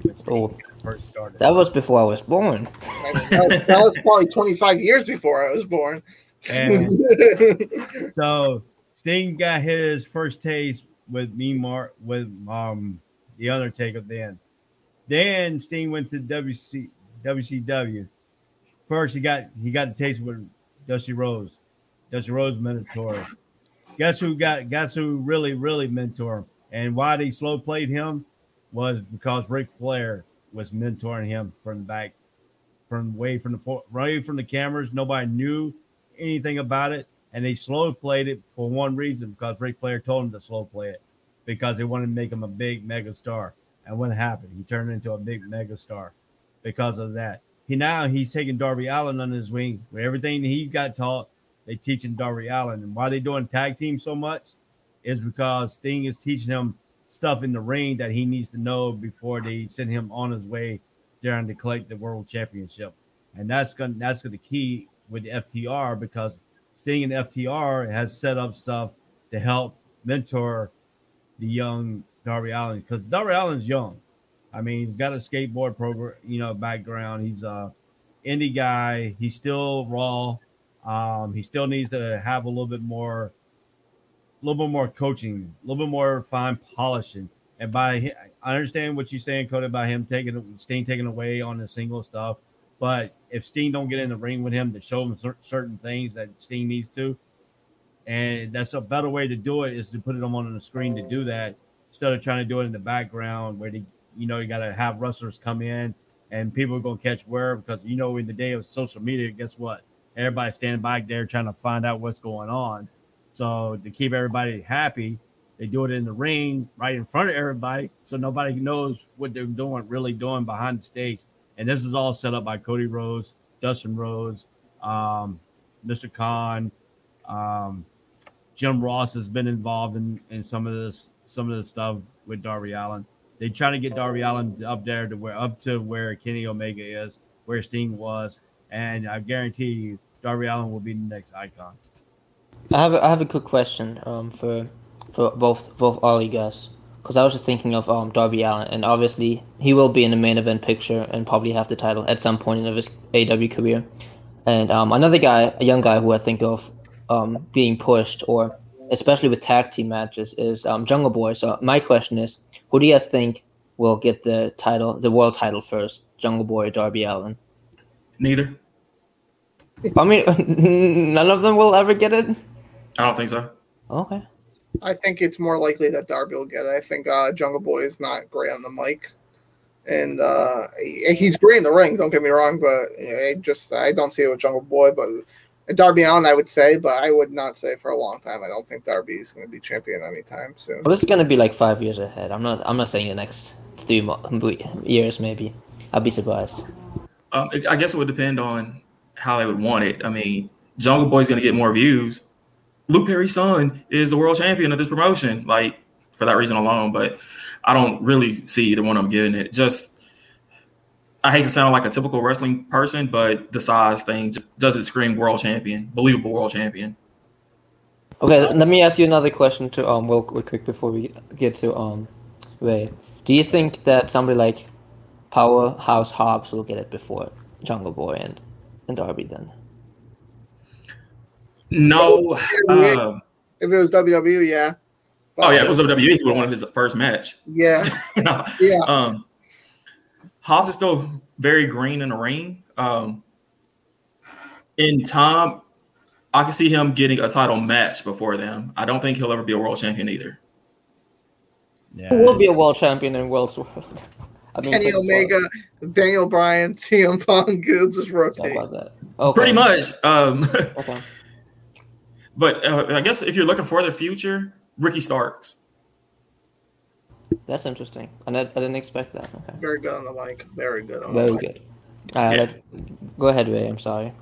When Sting Oh. first started. that was before I was born. that, was, that was probably 25 years before I was born. And so Sting got his first taste with me, Mark, with um the Undertaker. Then, then Sting went to WC, WCW. First, he got he got a taste with Dusty Rhodes. Dusty Rhodes mentor. Guess who got? Guess who really, really mentor him? And why they slow played him was because Ric Flair was mentoring him from the back, from way from the right from the cameras. Nobody knew anything about it, and they slow played it for one reason because Ric Flair told him to slow play it because they wanted to make him a big mega star. And what happened? He turned into a big mega star because of that. He now he's taking Darby Allin under his wing. With everything he got taught, they teaching Darby Allin. And why they doing tag team so much is because Sting is teaching him stuff in the ring that he needs to know before they send him on his way trying to collect the world championship. And that's gonna that's gonna key with the FTR because Sting and FTR has set up stuff to help mentor the young Darby Allin because Darby Allin's young. I mean, he's got a skateboard program, you know, background. He's a indie guy. He's still raw. Um, he still needs to have a little bit more, a little bit more coaching, a little bit more fine polishing. And by I understand what you're saying, Cody, about him taking staying taken away on the single stuff. But if Sting don't get in the ring with him to show him certain things that Sting needs to, and that's a better way to do it is to put it on the screen to do that instead of trying to do it in the background where they, you know, you got to have wrestlers come in and people are to catch word because, you know, in the day of social media, guess what? Everybody's standing back there trying to find out what's going on. So to keep everybody happy, they do it in the ring right in front of everybody so nobody knows what they're doing, really doing behind the stage. And this is all set up by Cody Rhodes, Dustin Rhodes, um, Mr. Khan. Um, Jim Ross has been involved in, in some of this some of the stuff with Darby Allin. They try to get Darby Allin up there to where up to where Kenny Omega is, where Sting was, and I guarantee you, Darby Allin will be the next icon. I have a, I have a quick question um for for both both all you guys because I was just thinking of um Darby Allin, and obviously he will be in the main event picture and probably have the title at some point in his AW career. And um another guy, a young guy who I think of um being pushed or especially with tag team matches, is um, Jungle Boy. So my question is, who do you guys think will get the title, the world title first, Jungle Boy or Darby Allin? Neither. I mean, none of them will ever get it. I don't think so. Okay. I think it's more likely that Darby will get it. I think uh, Jungle Boy is not great on the mic, and uh, he's great in the ring. Don't get me wrong, but I just I don't see it with Jungle Boy. But Darby Allin, I would say, but I would not say for a long time. I don't think Darby is going to be champion anytime soon. Well, this is going to be like five years ahead. I'm not. I'm not saying the next three years. Maybe I'd be surprised. Um, I guess it would depend on how they would want it. I mean, Jungle Boy's going to get more views. Luke Perry's son is the world champion of this promotion, like for that reason alone. But I don't really see the one I'm getting it. Just I hate to sound like a typical wrestling person, but the size thing just doesn't scream world champion, believable world champion. Okay, let me ask you another question to um real quick before we get to um Ray. Do you think that somebody like Powerhouse Hobbs will get it before Jungle Boy and and Darby then? No. Um, if it was WWE, yeah. But, oh yeah, if it was WWE. He would have won his first match. Yeah. you? Yeah. Um, Hobbs is still very green in the ring. Um, in time, I can see him getting a title match before them. I don't think he'll ever be a world champion either. Yeah. Who will be a world champion in World's World? I mean, Kenny Omega, Daniel Bryan, CM Punk, will just rotate. About that. Okay. Pretty much. Um, okay. But uh, I guess if you're looking for the future, Ricky Starks. That's interesting. I, I didn't expect that. Okay. Very good on the mic. Very good on Very the good. All right, yeah. go ahead, Ray. I'm sorry.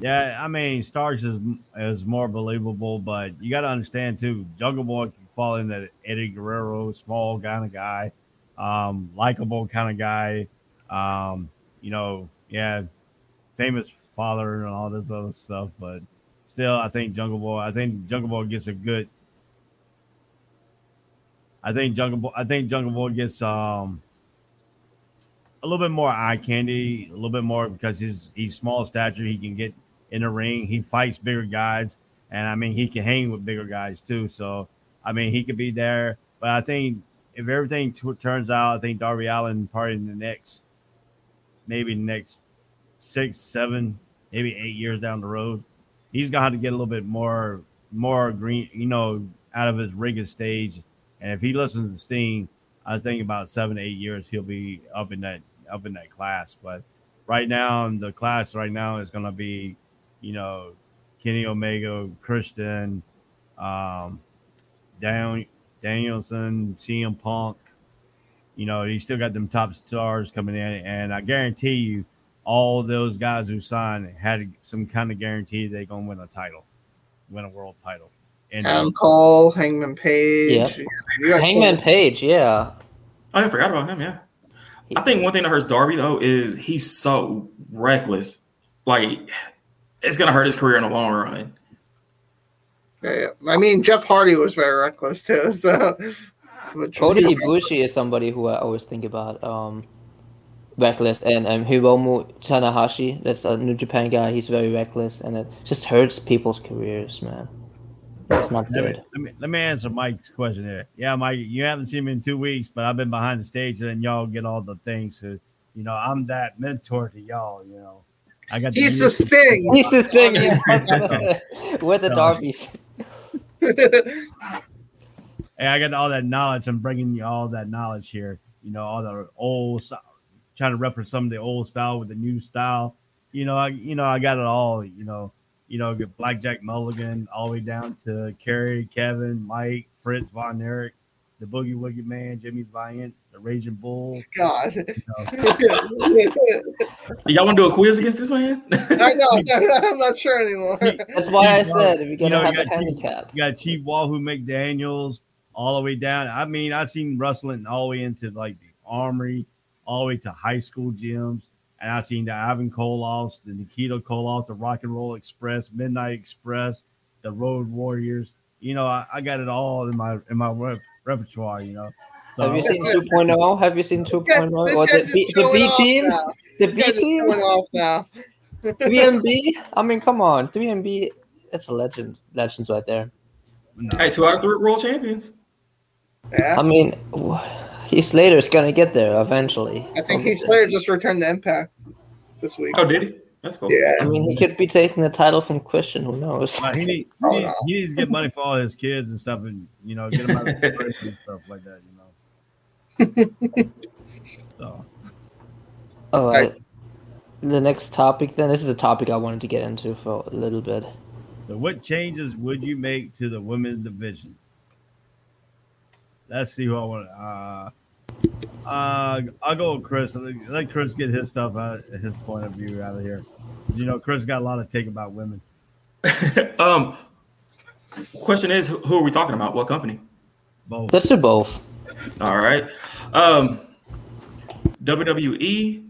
Yeah, I mean, Starks is is more believable, but you got to understand too. Jungle Boy can fall into Eddie Guerrero, small kind of guy, um, likable kind of guy. Um, you know, yeah, famous father and all this other stuff, but still, I think Jungle Boy. I think Jungle Boy gets a good I think Jungle Boy. I think Jungle Boy gets um a little bit more eye candy, a little bit more because he's he's small stature. He can get in the ring. He fights bigger guys, and I mean he can hang with bigger guys too. So I mean he could be there. But I think if everything t- turns out, I think Darby Allin probably in the next maybe next six, seven, maybe eight years down the road he's got to get a little bit more more green, you know, out of his regular stage. And if he listens to Sting, I think about seven eight years he'll be up in that up in that class. But right now, the class right now is going to be, you know, Kenny Omega, Christian, um, Dan, Danielson, CM Punk. You know, he still got them top stars coming in, and I guarantee you, all those guys who signed had some kind of guarantee they're gonna win a title, win a world title. And Adam Cole, Hangman Page. Yeah. You got Hangman Cole. Page, yeah. I forgot about him. Yeah, I think one thing that hurts Darby though is he's so reckless. Like it's gonna hurt his career in the long run. Yeah, yeah. I mean, Jeff Hardy was very reckless too. So, but Kota Ibushi is somebody who I always think about. Um, reckless and um, Hiromu Tanahashi, that's a New Japan guy. He's very reckless, and it just hurts people's careers, man. It's not let me, good. let me let me answer Mike's question here. Yeah, Mike, you haven't seen me in two weeks, but I've been behind the stage, and y'all get all the things. So, you know, I'm that mentor to y'all. You know, I got. He's the years- Sting. He's this thing with the No. Darbies. Hey, I got all that knowledge. I'm bringing you all that knowledge here. You know, all the old, st- trying to reference some of the old style with the new style. You know, I you know I got it all. You know, you know, get Blackjack Mulligan all the way down to Kerry, Kevin, Mike, Fritz, Von Erich, the Boogie Woogie Man, Jimmy Valiant, the Raging Bull. God. Y'all want to do a quiz against this man? I know. I'm not sure anymore. That's why I said if you're gonna You know, you have a got Chief- handicap. You got Chief Wahoo McDaniels all the way down. I mean, I've seen wrestling all the way into like the Armory, all the way to high school gyms. And I've seen the Ivan Koloffs, the Nikita Koloff, the Rock and Roll Express, Midnight Express, the Road Warriors. You know, I, I got it all in my in my rep- repertoire. You know, so Have you seen 2.0? Have you seen 2.0? This Or guy's the B, the B team? The B team? showing off now. 3MB? I mean, come on. 3MB, it's a legend. Legends right there. no. hey, two out of three world champions. Yeah. I mean, Heath Slater's gonna get there eventually. I think Heath Slater just returned to Impact this week. Oh, did he? That's cool. Yeah. I mean, he could be taking the title from Christian. Who knows? But he, need, he, Oh, need- he needs to get money for all his kids and stuff, and you know, get them out of the prison and stuff like that. You know. so All right. The next topic, then. This is a topic I wanted to get into for a little bit. So, what changes would you make to the women's division? Let's see who I want. Uh, uh, I'll go with Chris. Let, let Chris get his stuff out, his point of view out of here. You know, Chris got a lot of take about women. um, question is, who who are we talking about? What company? Both. Let's do both. All right. Um, WWE.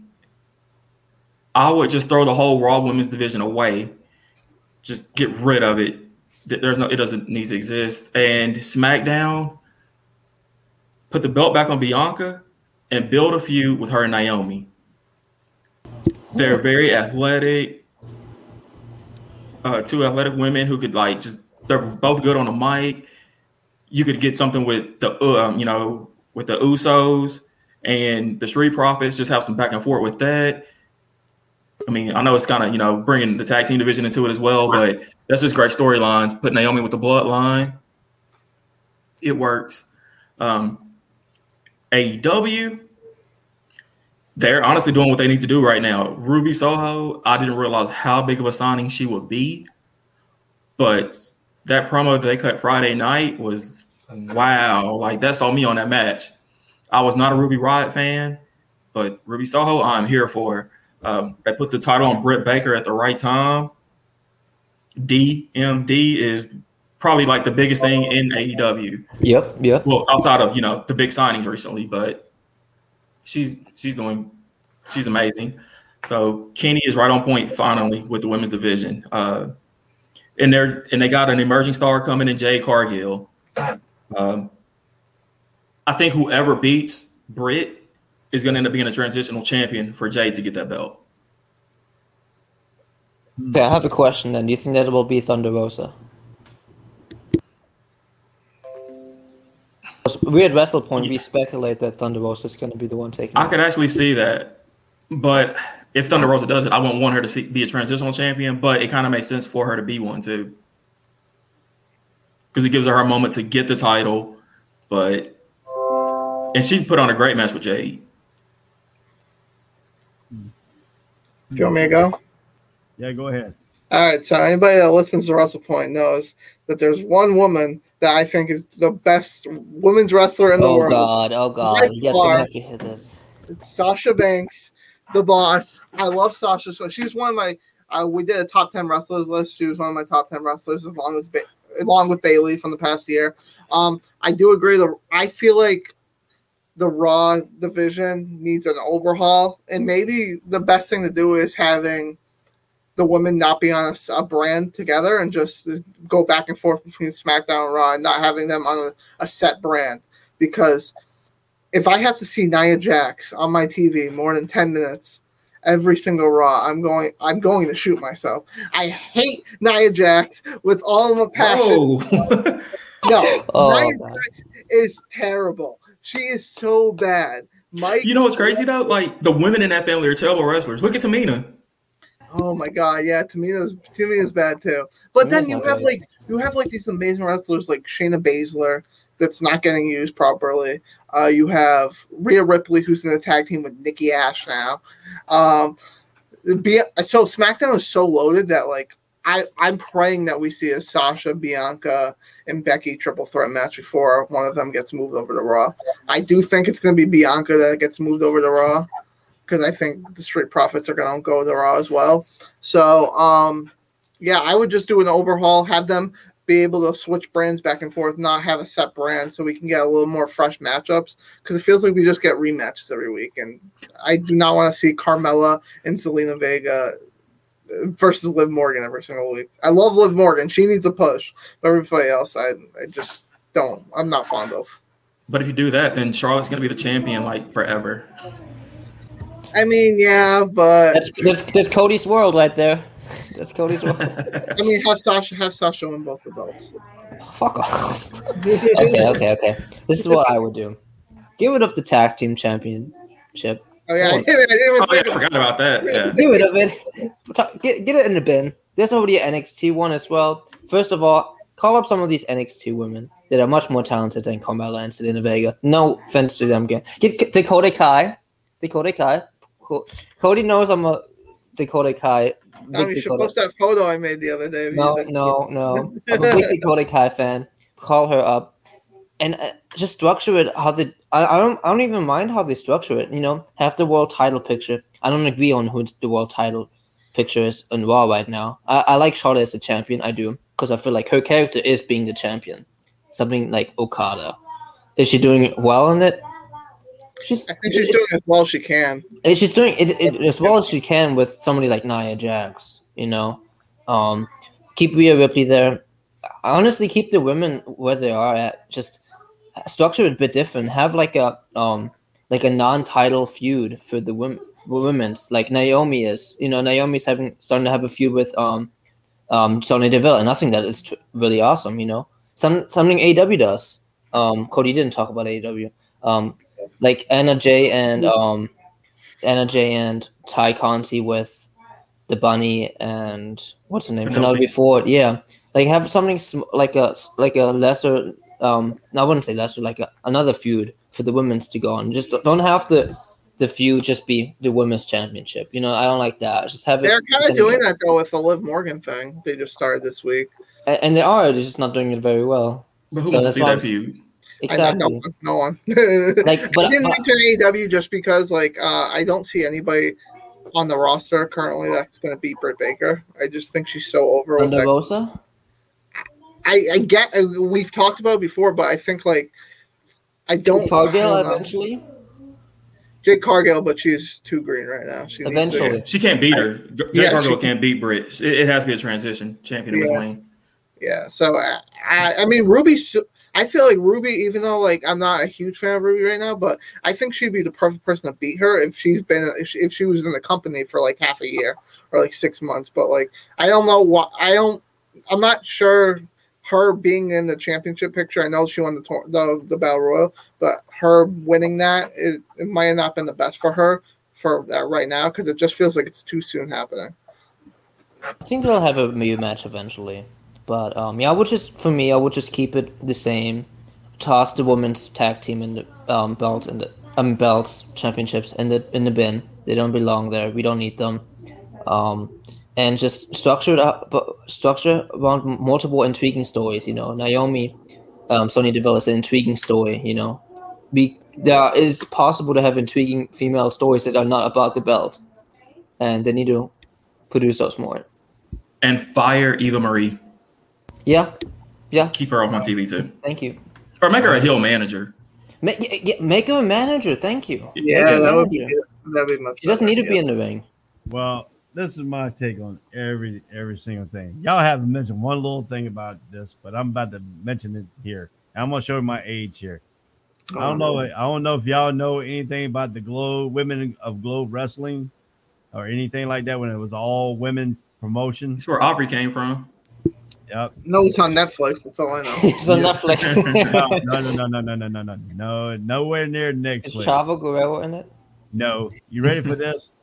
I would just throw the whole Raw Women's division away. Just get rid of it. There's no. It doesn't need to exist. And SmackDown. Put the belt back on Bianca, and build a feud with her and Naomi. They're very athletic. Uh, two athletic women who could like just. They're both good on the mic you could get something with the um, you know with the Usos and the Street Profits. Just have some back and forth with that. I mean, I know it's kind of you know bringing the tag team division into it as well, but that's just great storylines. Put Naomi with the Bloodline, it works. Um, AEW, they're honestly doing what they need to do right now. Ruby Soho, I didn't realize how big of a signing she would be, but that promo they cut Friday night was wow. Like that saw me on that match. I was not a Ruby Riot fan, but Ruby Soho, I'm here for. Um, put the title on Britt Baker at the right time. DMD is probably like the biggest thing in AEW. Yep, yep. Well, outside of you know the big signings recently, but she's she's doing she's amazing. So Kenny is right on point finally with the women's division. Uh, and they're and they got an emerging star coming in Jade Cargill. Um, I think whoever beats Britt is going to end up being a transitional champion for Jay to get that belt. Okay, I have a question then. Do you think that it will be Thunder Rosa? We at Wrestle Point, we speculate that Thunder Rosa is going to be the one taking I it. could actually see that, but if Thunder Rosa does it, I wouldn't want her to see, be a transitional champion, but it kind of makes sense for her to be one too. Because it gives her a moment to get the title, but and she put on a great match with Jade. Do you want me to go? Yeah, go ahead. All right. So anybody that listens to Wrestle Point knows that there's one woman that I think is the best women's wrestler in the world. Oh world. god, oh god. Yes, far. we have to hear this. It's Sasha Banks, the boss. I love Sasha. So she's one of my. Uh, we did a top ten wrestlers list. She was one of my top ten wrestlers, as long as ba- along with Bayley from the past year. Um, I do agree. The I feel like the Raw division needs an overhaul, and maybe the best thing to do is having the women not be on a brand together and just go back and forth between SmackDown and Raw, and not having them on a, a set brand. Because if I have to see Nia Jax on my TV more than ten minutes every single Raw, I'm going. I'm going to shoot myself. I hate Nia Jax with all of my passion. Oh, No, Oh, Nia God. Jax is terrible. She is so bad. Mike, you know what's crazy though? Like the women in that family are terrible wrestlers. Look at Tamina. Oh my god, yeah, Tamina's Tamina's bad too. But then you have bad. like you have like these amazing wrestlers like Shayna Baszler that's not getting used properly. Uh, you have Rhea Ripley who's in a tag team with Nikki Ash now. Um, be, so SmackDown is so loaded that like I I'm praying that we see a Sasha Bianca and Becky triple threat match before one of them gets moved over to Raw. I do think it's going to be Bianca that gets moved over to Raw because I think the Street Profits are going to go to Raw as well. So, um, yeah, I would just do an overhaul, have them be able to switch brands back and forth, not have a set brand, so we can get a little more fresh matchups. Because it feels like we just get rematches every week, and I do not want to see Carmella and Zelina Vega versus Liv Morgan every single week. I love Liv Morgan; she needs a push, but everybody else, I, I just don't. I'm not fond of. But if you do that, then Charlotte's gonna be the champion like forever. I mean, yeah, but That's that's, that's Cody's world right there. That's Cody's world. I mean, have Sasha have Sasha win both the belts. Fuck off. okay, okay, okay. This is what I would do. Get rid of the tag team championship. Oh yeah, I didn't, I didn't even Oh yeah, I forgot about that. Yeah. Get rid of it. Get, get it in the bin. There's already an NXT one as well. First of all, call up some of these NXT women that are much more talented than Carmella and Zelina Vega. No offense to them. Get, get Dakota Kai. Dakota Kai. Co- Cody knows I'm a Dakota Kai. Tom, big you should post that photo I made the other day. no, no, no. I'm a big Dakota Kai fan. Call her up, and uh, just structure it how they. I, I don't. I don't even mind how they structure it. You know, have the world title picture. I don't agree on who the world title picture is on Raw right now. I, I like Charlotte as a champion. I do because I feel like her character is being the champion. Something like Okada. Is she doing well in it? She's. I think she's doing as well as she can. And she's doing it, it as well as she can with somebody like Nia Jax. You know, um, keep Rhea Ripley there. Honestly, keep the women where they are at. Just structure it a bit different. Have like a um like a non-title feud for the women women's like Naomi is. You know, Naomi's having starting to have a feud with um um Sonya Deville, and I think that is tr- really awesome. You know, some something AW does. Um, Cody didn't talk about AW. Um, like Anna Jay and um Anna Jay and Tay Conti with the bunny and what's the name Penelope. Penelope Ford. Yeah, like have something sm- like a like a lesser um no, I wouldn't say lesser like a, another feud for the women's to go on. Just don't- don't have the the feud just be the women's championship. You know, I don't like that. Just have. They're kind of doing that though with the Liv Morgan thing. They just started this week. and, and they are. They're just not doing it very well. But who So wants to see that I'm- feud? I know, Exactly. no one. No one. Like, I didn't but mention AEW just because like uh, I don't see anybody on the roster currently that's going to beat Britt Baker. I just think she's so over with Thunder that. Rosa. I, I get uh, we've talked about it before, but I think like I don't. I Cargill don't know. eventually. Jade Cargill, but she's too green right now. She needs to- Eventually. She can't beat her. Jay Yeah, Cargill she- can't beat Britt. It, it has to be a transition champion in Yeah. between. Yeah, so I, I, I mean, Ruby. I feel like Ruby, even though like I'm not a huge fan of Ruby right now, but I think she'd be the perfect person to beat her if she's been if she, if she was in the company for like half a year or like six months. But like, I don't know what I don't. I'm not sure her being in the championship picture. I know she won the tor- the the battle royal, but her winning that it, it might have not been the best for her for that right now because it just feels like it's too soon happening. I think they'll have a Miyu match eventually, but um, yeah, I would just for me, I would just keep it the same. Toss the women's tag team in the um, belt and the um, belts championships in the in the bin. They don't belong there. We don't need them. Um, and just structure it up, structure around multiple intriguing stories. You know, Naomi, um, Sonya Deville is an intriguing story. You know, we there is possible to have intriguing female stories that are not about the belt, and they need to produce those more. And fire Eva Marie. Yeah, yeah. Keep her on TV too. Thank you. Or make her a heel manager. Make, yeah, make her a manager. Thank you. Yeah, that would be. That'd be much. She doesn't need to better, be in the ring. Well, this is my take on every every single thing. Y'all haven't mentioned one little thing about this, but I'm about to mention it here. I'm gonna show my age here. I don't know. Oh. I don't know if y'all know anything about the Globe Women of Globe Wrestling or anything like that when it was all women promotion. That's where Ivory came from. Yep. No, it's on Netflix. That's all I know. it's on Yeah. Netflix. No, no, no, no, no, no, no, no, no, nowhere near Netflix. Is Chavo Guerrero in it? No, you ready for this?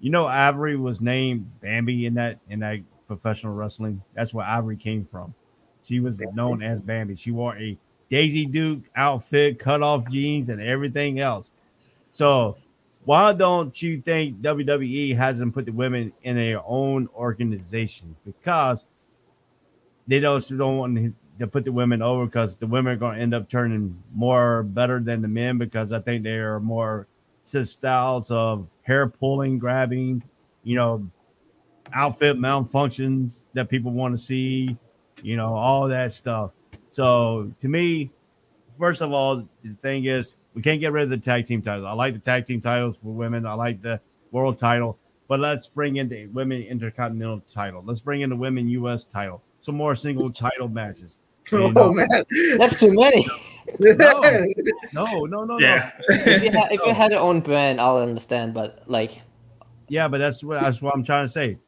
You know, Ivory was named Bambi in that in that professional wrestling. That's where Ivory came from. She was known as Bambi. She wore a Daisy Duke outfit, cut off jeans, and everything else. So, why don't you think WWE hasn't put the women in their own organization? Because they don't don't want to put the women over because the women are going to end up turning more better than the men because I think they are more styles of hair pulling, grabbing, you know, outfit malfunctions that people want to see, you know, all that stuff. So to me, first of all, the thing is we can't get rid of the tag team titles. I like the tag team titles for women. I like the world title, but let's bring in the women intercontinental title. Let's bring in the women US title. Some more single title matches. You know? Oh man. That's too many. No, no, no, Yeah. no. if, you had, if you had your own brand, I'll understand. But like, Yeah, but that's what that's what I'm trying to say.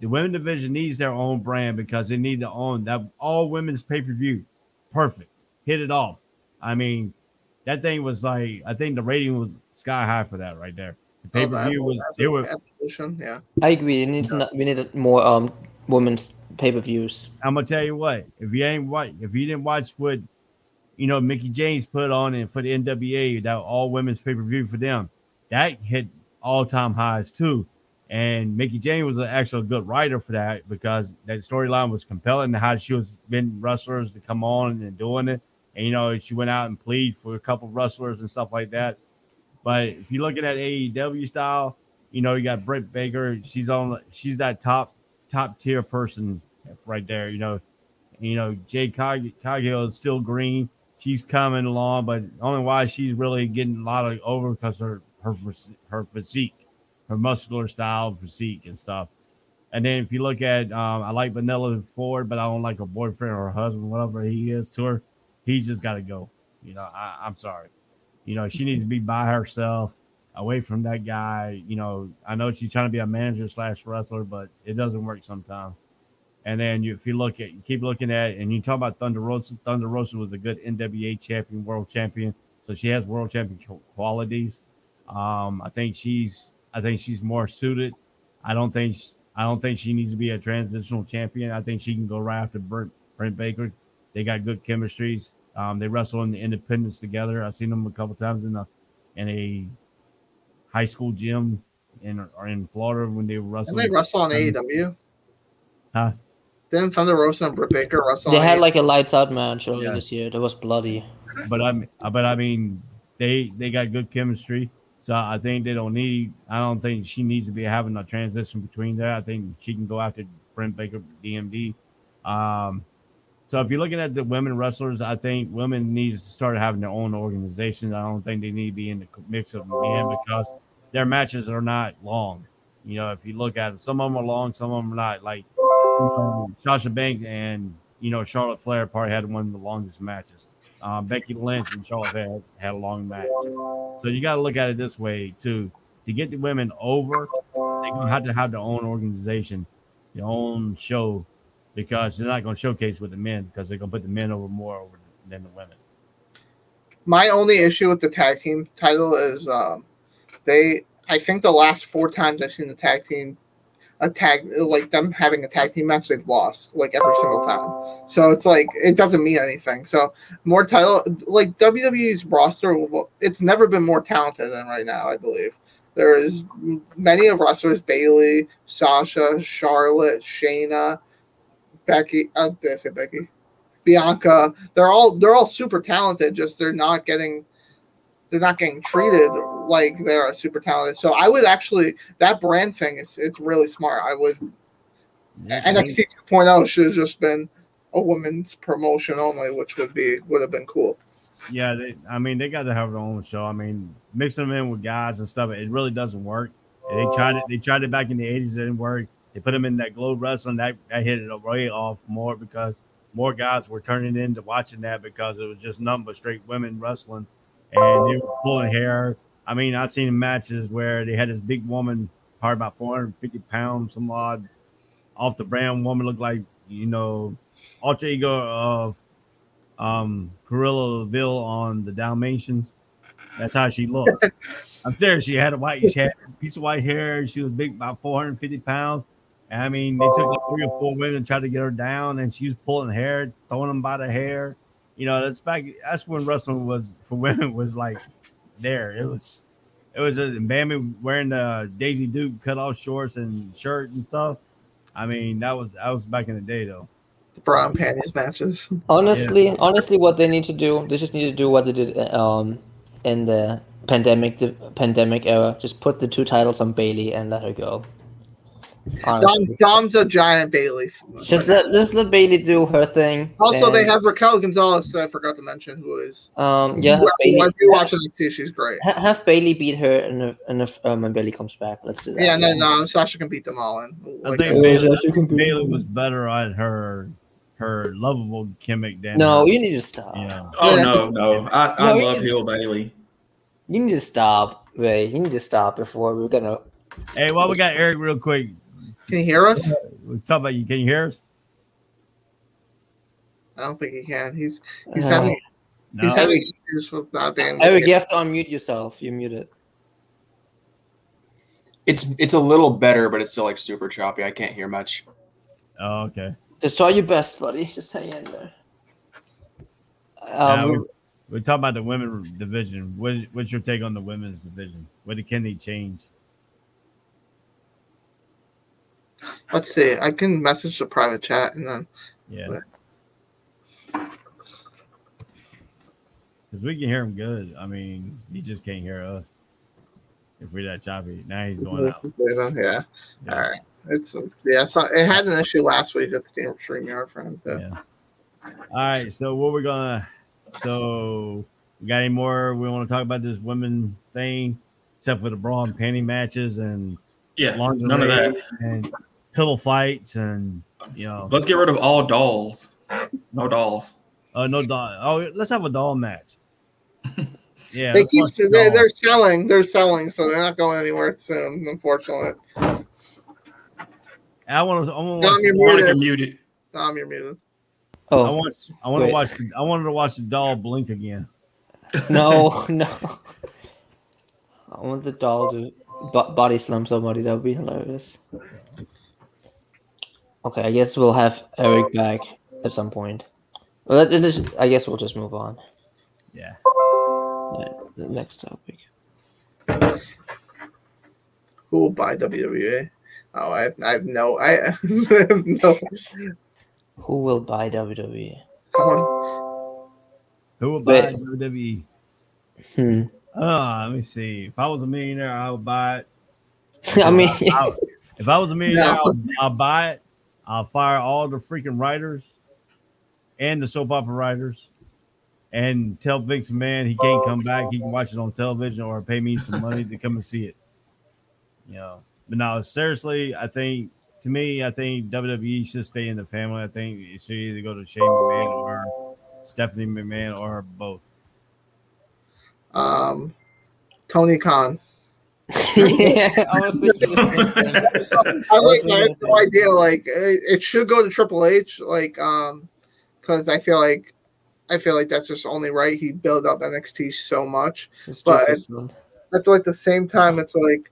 The women division needs their own brand because they need to own that all women's pay per view. Perfect, hit it off. I mean, that thing was like I think the rating was sky high for that right there. The pay Oh, per the view was Evo- it was. Evolution, yeah. I agree. It needs not, we need more um women's pay per views. I'm gonna tell you what. If you ain't watch, if you didn't watch what you know Mickie James put on and for the NWA that all women's pay per view for them, that hit all time highs too. And Mickie James was an actual good writer for that because that storyline was compelling. How she was been wrestlers to come on and doing it, and you know she went out and plead for a couple wrestlers and stuff like that. But if you're looking at AEW style, you know you got Britt Baker. She's on. She's that top top tier person right there. You know, you know Jade Cog- Cargill is still green. She's coming along, but only why she's really getting a lot of over because her her her physique, her muscular style physique and stuff. And then if you look at, um, I like Vanilla Ford, but I don't like her boyfriend or her husband, whatever he is to her. He's just got to go. You know, I, I'm sorry. You know, she needs to be by herself, away from that guy. You know, I know she's trying to be a manager slash wrestler, but it doesn't work sometimes. And then you, if you look at, you keep looking at, it, and you talk about Thunder Rosa. Thunder Rosa was a good NWA champion, world champion, so she has world champion qualities. Um, I think she's, I think she's more suited. I don't think, sh- I don't think she needs to be a transitional champion. I think she can go right after Brent, Brent Baker. They got good chemistries. Um, they wrestle in the independents together. I've seen them a couple times in a, in a high school gym in or in Florida when they were Didn't wrestling. they wrestle on Um, AEW? Huh? Didn't Thunder Rosa and Britt Baker wrestle They on had AEW? like a lights out match earlier Yeah. this year. That was bloody. but I'm but I mean they they got good chemistry. So I think they don't need I don't think she needs to be having a transition between that. I think she can go after Brent Baker DMD. Um so if you're looking at the women wrestlers, I think women need to start having their own organizations. I don't think they need to be in the mix of men because their matches are not long. You know, if you look at them, some of them are long, some of them are not. Like know, Sasha Banks and you know Charlotte Flair probably had one of the longest matches. Um, Becky Lynch and Charlotte had, had a long match. So you got to look at it this way too. To get the women over, they're gonna have to have their own organization, their own show, because they're not gonna showcase with the men because they're gonna put the men over more over than the women. My only issue with the tag team title is um, they I think the last four times I've seen the tag team a tag like them having a tag team match, they've lost like every single time. So it's like it doesn't mean anything. So more title like WWE's roster, it's never been more talented than right now. I believe there is many of wrestlers: Bayley, Sasha, Charlotte, Shayna, Becky. Uh, did I say Becky? Bianca. They're all they're all super talented. Just they're not getting they're not getting treated like they're super talented. So I would actually that brand thing is it's really smart. I would NXT 2.0 should have just been a women's promotion only, which would be would have been cool. Yeah, they, I mean they got to have their own show. I mean mixing them in with guys and stuff, it really doesn't work. They tried it. They tried it back in the '80s. It didn't work. They put them in that Globe Wrestling. That, that hit it way off more because more guys were turning into watching that because it was just nothing but straight women wrestling, and they were pulling hair. I mean, I've seen matches where they had this big woman, probably about 450 pounds, some odd, off the brand woman looked like you know, alter ego of um Cruella de Vil on the Dalmatians. That's how she looked. I'm serious. She had a white, she had a piece of white hair. She was big, about 450 pounds. And I mean, they took like three or four women and tried to get her down, and she was pulling hair, throwing them by the hair. You know, that's back. That's when wrestling was for women was like there. It was, it was a Bambi wearing the Daisy Duke cut off shorts and shirt and stuff. I mean, that was that was back in the day though. The bra and panties matches. Honestly, yeah. honestly, what they need to do, they just need to do what they did um, in the pandemic the pandemic era. Just put the two titles on Bayley and let her go. Dom, Dom's a giant Bayley. Just let just let Bayley do her thing. Also, they have Raquel Gonzalez. I forgot to mention who is. Um, yeah, who, Bayley, I do watch NXT. She's great. Have, have Bayley beat her, and if, and if um, when Bayley comes back, let's do that. Yeah, no, no, Sasha can beat them all in. Like, I think Bayley, Bayley was better at her her lovable gimmick than no her. you need to stop yeah. oh no no i, I no, love hill Bayley. you need to stop Ray. you need to stop before we're gonna hey while we got eric real quick can you hear us we talk about you can you hear us i don't think he can he's he's uh, having no. he's having issues with not being eric you have to unmute yourself you muted it's it's a little better but it's still like super choppy i can't hear much oh okay just try your best, buddy. Just hang in there. Um, we, we talk about the women division. What, what's your take on the women's division? What can they change? Let's see. I can message the private chat and then. Yeah. Because we can hear him good. I mean, he just can't hear us. If we're that choppy. Now he's going out. Yeah. yeah. All right. It's yeah, so it had an issue last week with Steam StreamYard for him too. Yeah. All right, so what we're gonna so we got any more we want to talk about this women thing, except for the bra and panty matches and yeah, none of that and pillow fights and you know. Let's get rid of all dolls. No dolls. Uh, no doll. Oh, let's have a doll match. Yeah, they keep they're, they're selling. They're selling, so they're not going anywhere soon. Unfortunately. I want to. I want to. You're muted. muted. Tom, you're muted. Oh, I want. I want to watch. I wanted to watch the doll blink again. No, no. I want the doll to body slam somebody. That would be hilarious. Okay, I guess we'll have Eric back at some point. Well, I guess we'll just move on. Yeah. yeah the next topic. Who will buy WWE? Oh, I have, I have no, I have no. Who will buy WWE? Someone. Who will buy Wait. WWE? Hmm. Oh, let me see. If I was a millionaire, I would buy it. I mean, I, if I was a millionaire, no. I'll, I'll buy it. I'll fire all the freaking writers and the soap opera writers and tell Vince man he can't come back. He can watch it on television or pay me some money to come and see it. You know. But now seriously, I think to me, I think WWE should stay in the family. I think it should either go to Shane McMahon or Stephanie McMahon or both. Um, Tony Khan. Yeah, I was thinking I like. I have no idea. Like, it, it should go to Triple H. Like, um, because I feel like, I feel like that's just only right. He built up NXT so much, but at like the same time, it's like,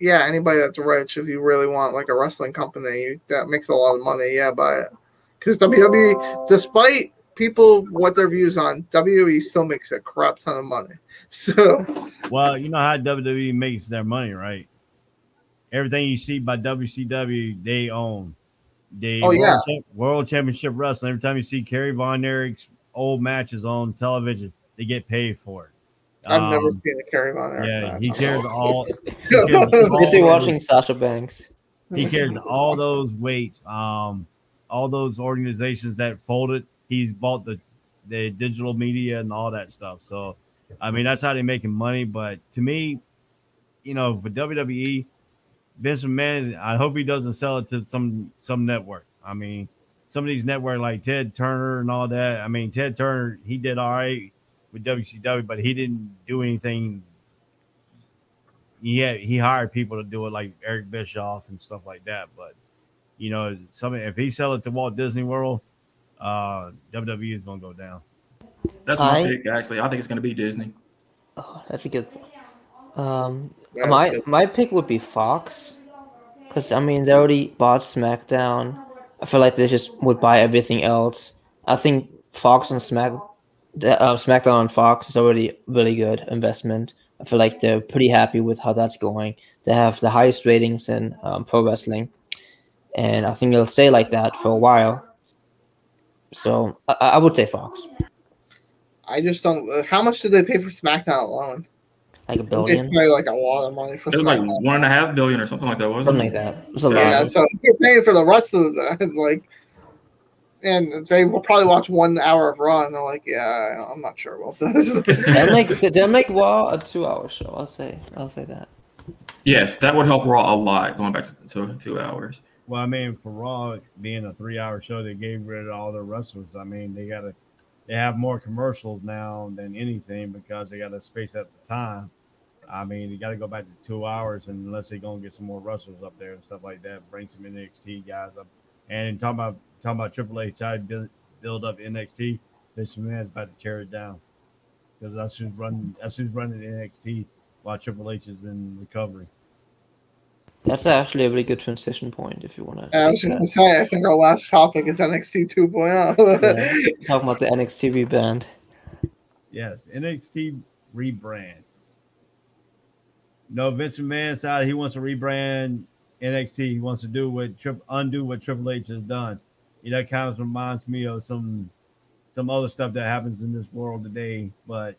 yeah, anybody that's rich, if you really want like a wrestling company that makes a lot of money, yeah, buy it. Because WWE, despite people what their views on, WWE still makes a crap ton of money. So Well, you know how WWE makes their money, right? Everything you see by WCW, they own. The Oh, World, yeah. Cha- World Championship Wrestling. Every time you see Kerry Von Erich's old matches on television, they get paid for it. I've never Um, seen a Kerry on there. Yeah, he cares all. He cares Busy all- watching Sasha Banks. He carries all those weights, um, all those organizations that folded. He's bought the the digital media and all that stuff. So, I mean, that's how they're making money. But to me, you know, for WWE, Vince McMahon, I hope he doesn't sell it to some some network. I mean, some of these network like Ted Turner and all that. I mean, Ted Turner, he did all right with WCW, but he didn't do anything. He he hired people to do it, like Eric Bischoff and stuff like that. But you know, some if he sell it to Walt Disney World, uh, WWE is gonna go down. That's my I- pick. Actually, I think it's going to be Disney. Oh, that's a good. Um, That's my good. my pick would be Fox, because I mean they already bought SmackDown. I feel like they just would buy everything else. I think Fox and Smack, the- uh, SmackDown on Fox is already really good investment. I feel like they're pretty happy with how that's going. They have the highest ratings in um, pro wrestling, and I think it'll stay like that for a while. So I, I would say Fox, I just don't. uh, How much did they pay for SmackDown alone? like a They billion, spent like a lot of money for SmackDown. It was like one and a half billion or something like that, wasn't something it? like that. It was a lot. yeah, so if you're paying for the rest of the like, and they will probably watch one hour of Raw and they're like, yeah, I'm not sure about this. They'll make they'll make Raw a two hour show. I'll say I'll say that. Yes, that would help Raw a lot. Going back to, to two hours. Well, I mean, for Raw being a three-hour show, they gave rid of all their wrestlers. I mean, they got to they have more commercials now than anything because they got to space at the time. I mean, you got to go back to two hours, and unless they're gonna get some more wrestlers up there and stuff like that, bring some NXT guys up. And talking about talking about Triple H, I build, build up NXT. This man's about to tear it down because that's who's running. That's who's running NXT while Triple H is in recovery. That's actually a really good transition point if you want to. I was to. going to say, I think our last topic is NXT 2.0. Yeah. Talking about the NXT rebrand. Yes, NXT rebrand. No, Vince McMahon side, he wants to rebrand NXT. He wants to do what Trip undo what Triple H has done. You know, that kind of reminds me of some some other stuff that happens in this world today. But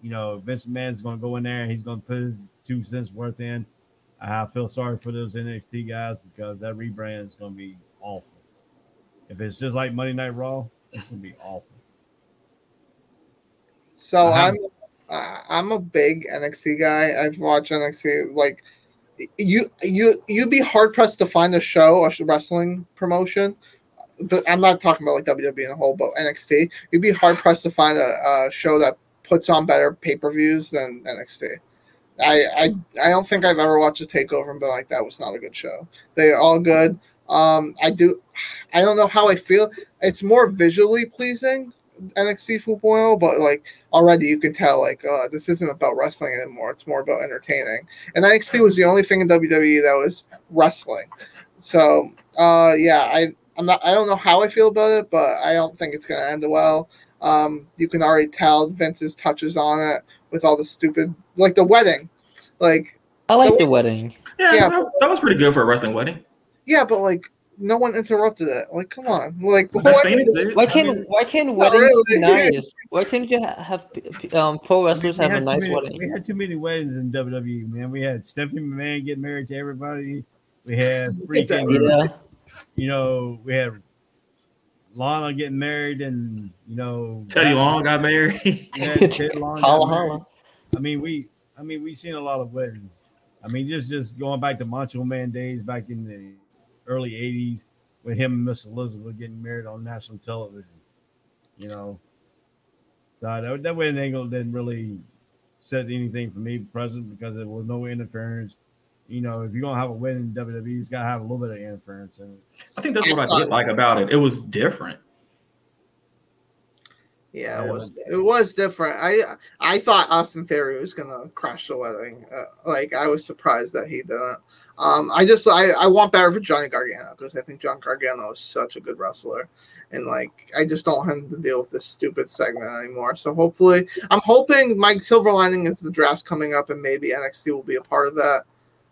you know, Vince McMahon's going to go in there and he's going to put his two cents worth in. I feel sorry for those NXT guys because that rebrand is going to be awful. If it's just like Monday Night Raw, it's going to be awful. So Uh-huh. I'm I- I'm a big NXT guy. I've watched NXT like you you you'd be hard pressed to find a show, a wrestling promotion. But I'm not talking about like WWE in a whole, but NXT. You'd be hard pressed to find a, a show that puts on better pay per views than NXT. I, I I don't think I've ever watched a takeover and been like that was not a good show. They're all good. Um, I do. I don't know how I feel. It's more visually pleasing NXT 2.0, but like already you can tell like uh, this isn't about wrestling anymore. It's more about entertaining. And NXT was the only thing in WWE that was wrestling. So uh, yeah, I I'm not I don't know how I feel about it, but I don't think it's gonna end well. Um, you can already tell Vince's touches on it with all the stupid like the wedding, like I like the wedding. Yeah, Yeah. That, that was pretty good for a wrestling wedding. yeah, but like no one interrupted it. Like come on, like Beth what? Phoenix did. Why can't mean, why can't Not weddings be really. nice? Why can't you ha- have p- p- um, pro wrestlers We have a had too nice many- wedding? We had too many weddings in WWE, man. We had Stephanie McMahon getting married to everybody. We had freaking, Yeah, you know, we had Lana getting married, and you know, Teddy Long got married. Yeah, Teddy Long got holla married. holla. I mean, we, I mean, we've seen a lot of weddings. I mean, just just going back to Macho Man days back in the early '80s, with him and Miss Elizabeth getting married on national television. You know, so that, that wedding angle didn't really set anything for me present because there was no interference. You know, if you're gonna have a wedding in WWE, it's gotta have a little bit of interference in it. I think that's what I did like about it. It was different. Yeah, it was it was different. I I thought Austin Theory was gonna crash the wedding. Uh, like I was surprised that he didn't. Um, I just I, I want better for Johnny Gargano because I think John Gargano is such a good wrestler, and like I just don't have to deal with this stupid segment anymore. So hopefully, I'm hoping Mike Silver lining is the draft's coming up, and maybe NXT will be a part of that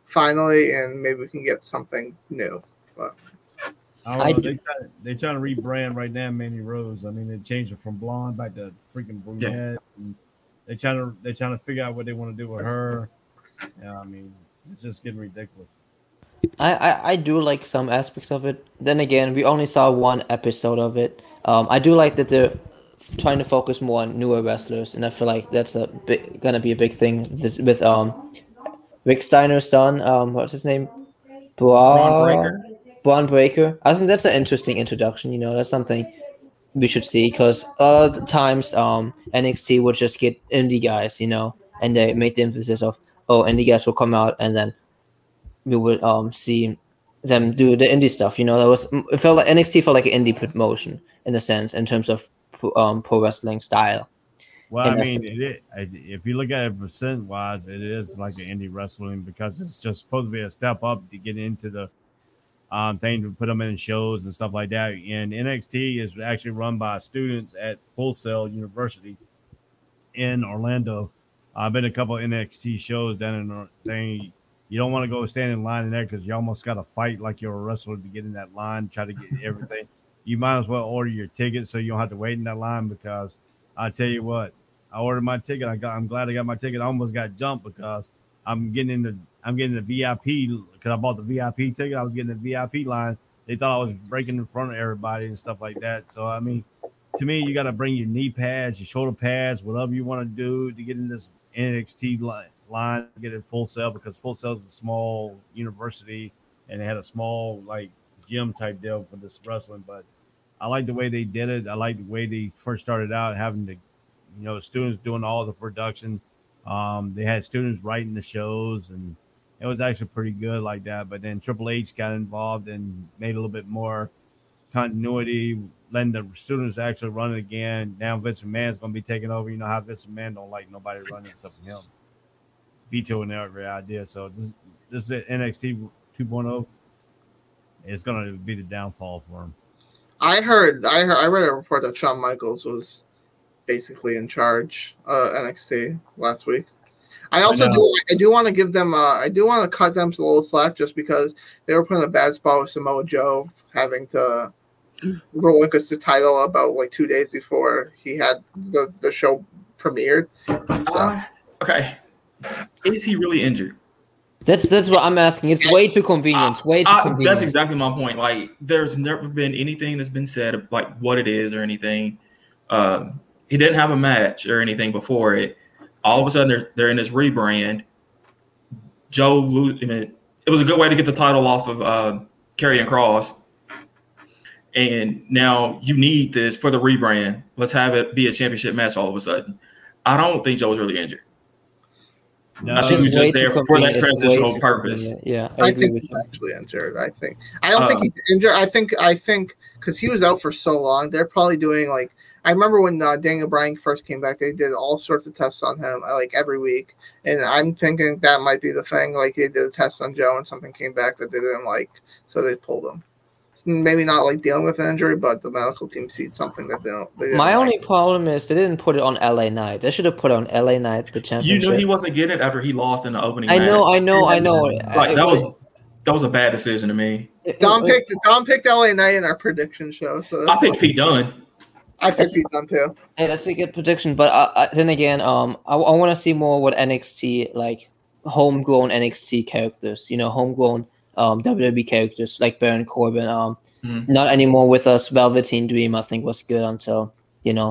finally, and maybe we can get something new. But I don't I know. do- They try, they trying to rebrand right now, Mandy Rose. I mean, they changed it from blonde back to freaking brunette. And they trying to they trying to figure out what they want to do with her. Yeah, I mean, it's just getting ridiculous. I, I, I do like some aspects of it. Then again, we only saw one episode of it. Um, I do like that they're trying to focus more on newer wrestlers, and I feel like that's a big, gonna be a big thing with, with um Rick Steiner's son. Um, what's his name? Bra- Bron Breakker. Bron Breakker. I think that's an interesting introduction. You know, that's something we should see because a lot of the times um NXT would just get indie guys, you know, and they make the emphasis of oh indie guys will come out and then we would um see them do the indie stuff. You know, that was it felt like NXT felt like an indie promotion in a sense in terms of um pro wrestling style. Well, I And mean, it, is- if you look at it percent wise, it is like an indie wrestling because it's just supposed to be a step up to get into the um, thing to put them in shows and stuff like that. And NXT is actually run by students at Full Sail University in Orlando. I've been a couple NXT shows down in thing. You don't want to go stand in line in there because you almost got to fight like you're a wrestler to get in that line, try to get everything. you might as well order your ticket so you don't have to wait in that line because I tell you what, I ordered my ticket. I got. I'm glad I got my ticket. I almost got jumped because I'm getting into. I'm getting the VIP because I bought the VIP ticket. I was getting the VIP line. They thought I was breaking in front of everybody and stuff like that. So I mean, to me, you got to bring your knee pads, your shoulder pads, whatever you want to do to get in this NXT line, get it Full Sail because Full Sail is a small university and they had a small like gym type deal for this wrestling. But I like the way they did it. I like the way they first started out having the, you know, students doing all the production. Um, they had students writing the shows and it was actually pretty good like that. But then Triple H got involved and made a little bit more continuity, letting the students actually run it again. Now Vince McMahon's going to be taking over. You know how Vince McMahon don't like nobody running except for him, vetoing every idea. So this this is NXT 2.0. It's going to be the downfall for him. I heard I heard I read a report that Shawn Michaels was basically in charge uh NXT last week. I also know. do I do want to give them uh I do want to cut them a little slack just because they were put in a bad spot with Samoa Joe having to relinquish the title about like two days before he had the, the show premiered. Uh, okay. Is he really injured? That's that's what I'm asking. It's way too convenient. It's way too I- convenient. that's exactly my point. Like, there's never been anything that's been said of, like what it is or anything. Uh, he didn't have a match or anything before it. All of a sudden, they're, they're in this rebrand. Joe, lo- I mean, it was a good way to get the title off of uh, Karrion Kross. And now you need this for the rebrand. Let's have it be a championship match all of a sudden. I don't think Joe was really injured. No, I think he was just there for that convenient. It's way transitional purpose. Yeah, I, I think he's actually injured. I think I don't think Uh, he's injured. I think I think because he was out for so long, they're probably doing like I remember when uh, Daniel Bryan first came back, they did all sorts of tests on him uh, like every week, and I'm thinking that might be the thing. Like they did a test on Joe, and something came back that they didn't like, so they pulled him. Maybe not like dealing with an injury, but the medical team sees something that they don't. They didn't My like. only problem is they didn't put it on LA Knight. They should have put it on LA Knight the championship. You championship. knew he wasn't getting it after he lost in the opening. I know, match. I know, I know. Like that was that was a bad decision to me. Dom picked Dom picked LA Knight in our prediction show, so I that's picked why- Pete Dunne. I picked Pete Dunne too. Hey, that's a good prediction, but uh, uh, then again, um, I, I want to see more what NXT like homegrown NXT characters. You know, homegrown um WWE characters like Baron Corbin. Um, Mhm. not anymore with us. Velveteen Dream, I think, was good until you know.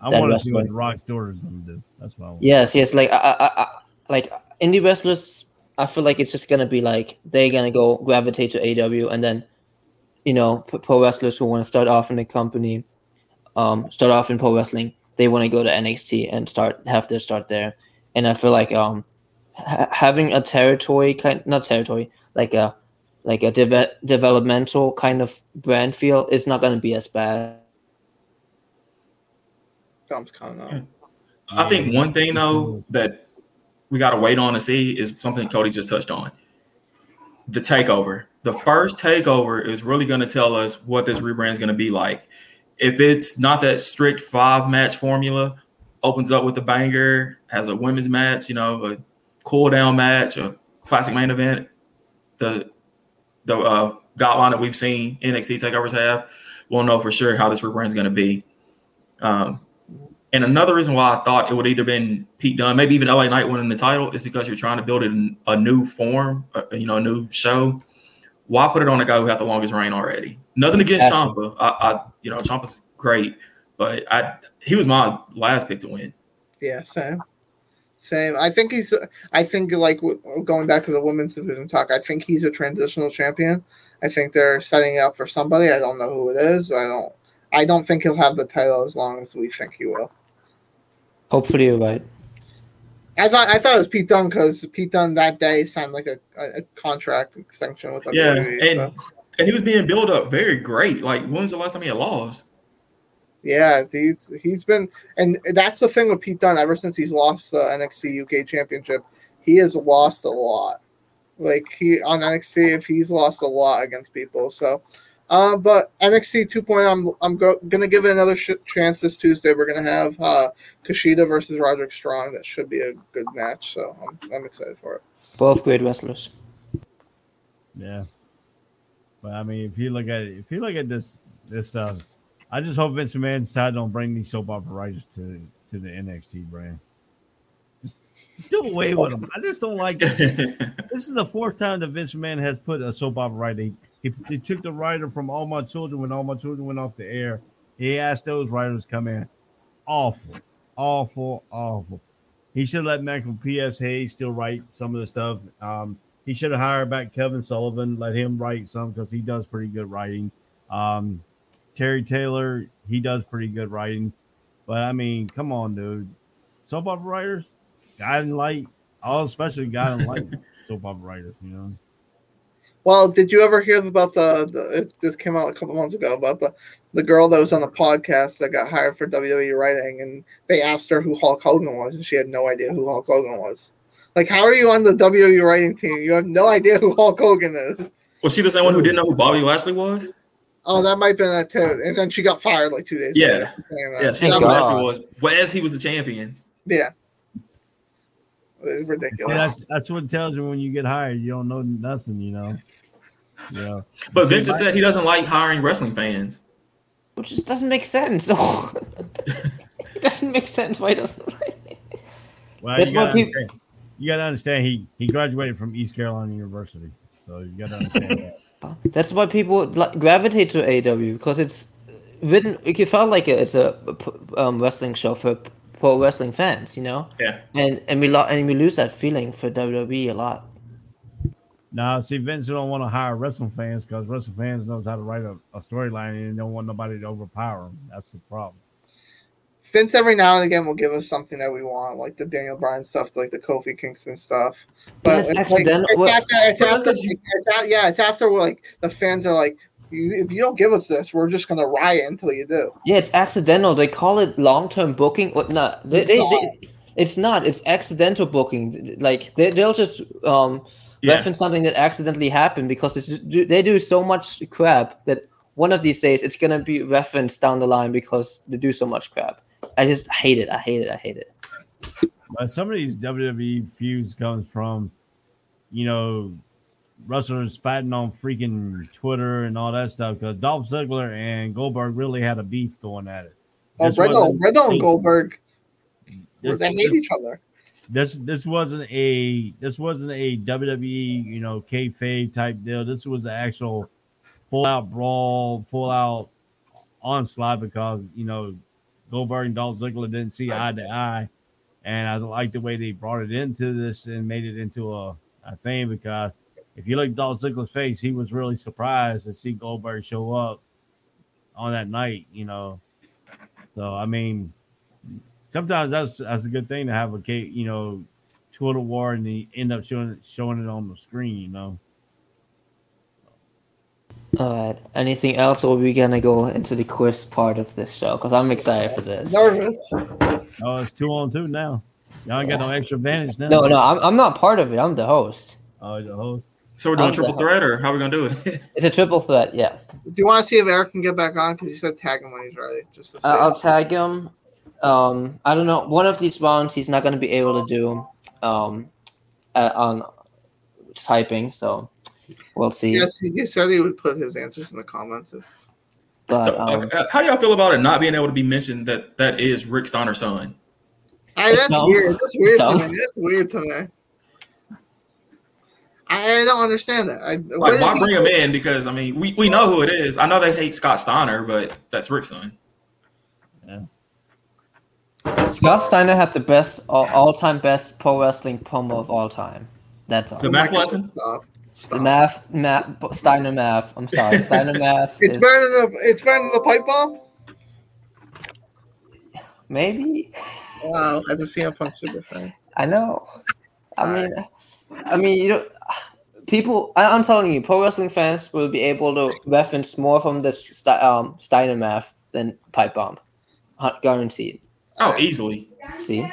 I want to see what wrestling. the Rock's daughter is going to do. That's what I want. Yes, yes, like I, I, I, like indie wrestlers. I feel like it's just gonna be like they're gonna go gravitate to AEW, and then, you know, pro wrestlers who want to start off in the company, um, start off in pro wrestling, they want to go to NXT and start have their start there. And I feel like um, ha- having a territory kind, not territory, like a like a deve- developmental kind of brand feel is not gonna be as bad. SmackDown's coming up. I think one thing though that we got to wait on to see is something Cody just touched on. The takeover. The first takeover is really going to tell us what this rebrand is going to be like. If it's not that strict five match formula, opens up with a banger, has a women's match, you know, a cool down match, a classic main event, the the uh, guideline that we've seen NXT takeovers have, we'll know for sure how this rebrand is going to be. Um, and another reason why I thought it would either been Pete Dunne, maybe even LA Knight winning the title, is because you're trying to build it in a new form, uh, you know, a new show. Why put it on a guy who had the longest reign already? Nothing against Exactly. Ciampa. I, I, you know, Ciampa's great, but I he was my last pick to win. Yeah, same. Same. I think he's. I think like going back to the women's division talk. I think he's a transitional champion. I think they're setting it up for somebody. I don't know who it is. I don't. I don't think he'll have the title as long as we think he will. Hopefully you're right. I thought I thought it was Pete Dunne because Pete Dunne that day signed like a, a, contract extension with Yeah, and so. and he was being built up very great. Like when was the last time he had lost? Yeah, he's he's been, and that's the thing with Pete Dunne. Ever since he's lost the NXT UK Championship, he has lost a lot. Like he on NXT, if he's lost a lot against people. So, uh, but NXT 2.0, I'm I'm go, gonna give it another sh- chance this Tuesday. We're gonna have uh, Kushida versus Roderick Strong. That should be a good match. So I'm I'm excited for it. Both great wrestlers. Yeah. But I mean, if you look at if you look at this this stuff, I just hope Vince McMahon decided don't bring these soap opera writers to to the NXT brand. Just do away with them. I just don't like it. This is the fourth time that Vince McMahon has put a soap opera writer. He, he, took the writer from All My Children when All My Children went off the air. He asked those writers to come in. Awful, awful, awful. He should have let Michael P.S. Hayes still write some of the stuff. Um, he should have hired back Kevin Sullivan, let him write some because he does pretty good writing. Um, Terry Taylor, he does pretty good writing. But I mean, come on, dude. Soap opera writers, guiding light, all especially guiding light soap opera writers, you know. Well, did you ever hear about the, the it, this came out a couple months ago about the the girl that was on the podcast that got hired for WWE writing and they asked her who Hulk Hogan was and she had no idea who Hulk Hogan was. Like, how are you on the WWE writing team? You have no idea who Hulk Hogan is. Was she the same one who didn't know who Bobby Lashley was? Oh, that might have been that too. And then she got fired like two days. Yeah. later for. Yeah, she knew. Lashley was. Well, as he was the champion. yeah. It's See, ridiculous. that's that's what it tells you when you get hired. You don't know nothing, you know. Yeah. But See, Vince has said he doesn't like hiring wrestling fans. Which just doesn't make sense. it doesn't make sense why he doesn't like Well, That's you gotta, why people- understand, you gotta understand he he graduated from East Carolina University, so you gotta understand that. That's why people like, gravitate to AEW because it's written. It felt like it's a um, wrestling show for pro wrestling fans, you know. Yeah. And and we lo- and we lose that feeling for WWE a lot. Now, see, Vince don't want to hire wrestling fans because wrestling fans knows how to write a, a storyline and they don't want nobody to overpower them. That's the problem. Vince every now and again will give us something that we want, like the Daniel Bryan stuff, like the Kofi Kingston stuff. But That's it's like- it's after, it's But that's after, 'cause you- it's a- yeah, it's after like the fans are like, you, if you don't give us this, we're just gonna riot until you do. Yeah, it's accidental. They call it long term booking. What? No, they, It's they, not. they- it's not. It's accidental booking. Like they, they'll just um Yeah. reference something that accidentally happened because this they do so much crap that one of these days it's gonna be referenced down the line because they do so much crap. I just hate it. I hate it. I hate it. But some of these WWE feuds comes from, you know, wrestlers spatting on freaking Twitter and all that stuff because Dolph Ziggler and Goldberg really had a beef going at it. Oh, This Riddle, wasn't- Riddle and Goldberg, This, they hate each other. This this wasn't a this wasn't a WWE you know kayfabe type deal. This was an actual full out brawl, full out onslaught because you know Goldberg and Dolph Ziggler didn't see eye to eye, and I like the way they brought it into this and made it into a, a thing because if you look at Dolph Ziggler's face, he was really surprised to see Goldberg show up on that night. You know, so I mean sometimes that's that's a good thing to have a ca- you know Twitter war and they end up showing it, showing it on the screen. You know, All right. Anything else, or are we gonna go into the quiz part of this show? Because I'm excited for this. Nervous. Oh, it's two on two now. Y'all ain't got no extra advantage now. No, no, I'm, I'm not part of it. I'm the host. Oh, the host. So we're doing I'm triple threat, or how are we gonna do it? It's a triple threat. Yeah. Do you want to see if Eric can get back on? Because you said tag him when he's ready. Just to see. I- I'll tag him. Um, I don't know. One of these rounds he's not gonna be able to do. Um, uh, on typing. So we'll see. yeah, he said he would put his answers in the comments. If But So, um, uh, how do y'all feel about it not being able to be mentioned that that is Rick Steiner's son? I, that's dumb. weird. That's weird to me. That's weird to me. I, I don't understand that. I, Like, why bring him in? Because I mean, we, we know who it is. I know they hate Scott Steiner, but that's Rick's son. Scott Steiner had the best all, all-time best pro wrestling promo of all time. That's all. The math lesson. Stop. The math, math, Steiner math. I'm sorry, Steiner math. It's is, better than the. It's better than the pipe bomb. maybe. Wow, as a CM Punk super fan. I know. I mean, I mean, you know, people. I, I'm telling you, pro wrestling fans will be able to reference more from the St- um, Steiner math than pipe bomb, Hu- guaranteed. Oh, easily. See.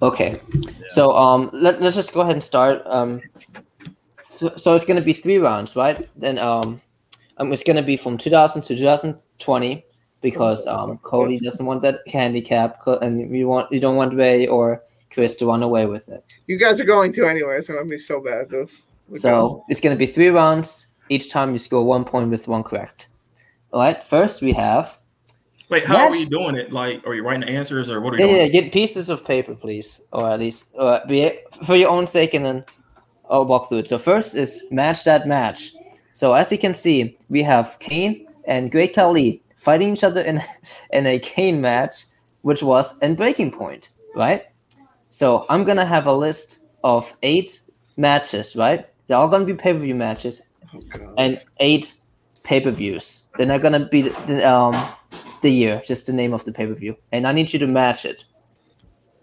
Okay. So um, let, let's just go ahead and start. Um, so, so it's gonna be three rounds, right? Then um, um, it's gonna be from 2000 to 2020 because um, Cody doesn't want that handicap, co- and we want you don't want Ray or Chris to run away with it. You guys are going to anyway. It's gonna be so bad. At this. So it's gonna be three rounds. Each time you score one point with one correct. All right. First we have Wait, how are Yes. we doing it? Like, are you writing the answers, or what are you? Yeah, doing? yeah, get pieces of paper, please, or at least uh, be for your own sake, and then I'll walk through it. So first is match that match. So as you can see, we have Kane and Great Khali fighting each other in in a Kane match, which was in Breaking Point, right? So I'm gonna have a list of eight matches, right? They're all gonna be pay per view matches, and eight pay per views. They're not gonna be the, the, um the year, just the name of the pay per view, and I need you to match it.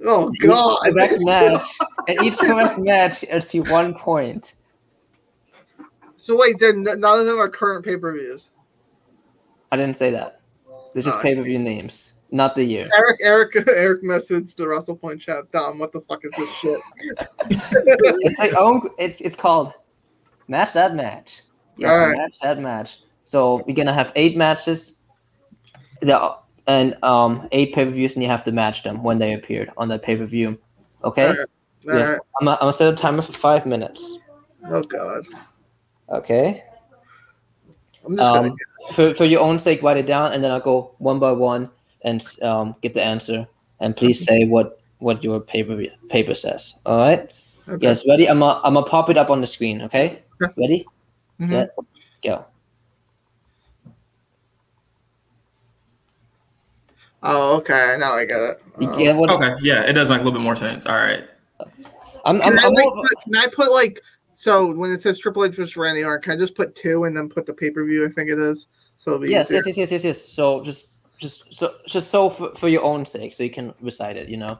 Oh Each god. correct match, and each correct match earns you one point. So wait, they're n- none of them are current pay per views. I didn't say that. They're just Oh, pay per view names, not the year. Eric, Eric, Eric messaged the Wrestle Point chat. Dom, what the fuck is this shit? It's like own. It's it's called match that match. Yeah, Alright. match that match. So we're gonna have eight matches, the and um eight pay per views, and you have to match them when they appeared on that pay per view. Okay. Alright. All Yes. right. I'm gonna, I'm gonna set a timer for five minutes. Oh god. Okay. I'm just. Um, for, for your own sake, write it down, and then I'll go one by one and um, get the answer. And please say what what your paper paper says. All right. Okay. Yes. Ready? I'm gonna, I'm gonna pop it up on the screen. Okay. Ready? Mhm. Set. Go. Oh, okay. Now I get it. You Oh. get what? Okay, yeah, it does make a little bit more sense. All right. I'm, Can I'm, I, I'm like, put, can I put like so when it says Triple H versus Randy Orton, can I just put two and then put the pay per view? I think it is. So it'll be yes, easier. yes, yes, yes, yes, yes. So just just so just so for, for your own sake, so you can recite it. You know.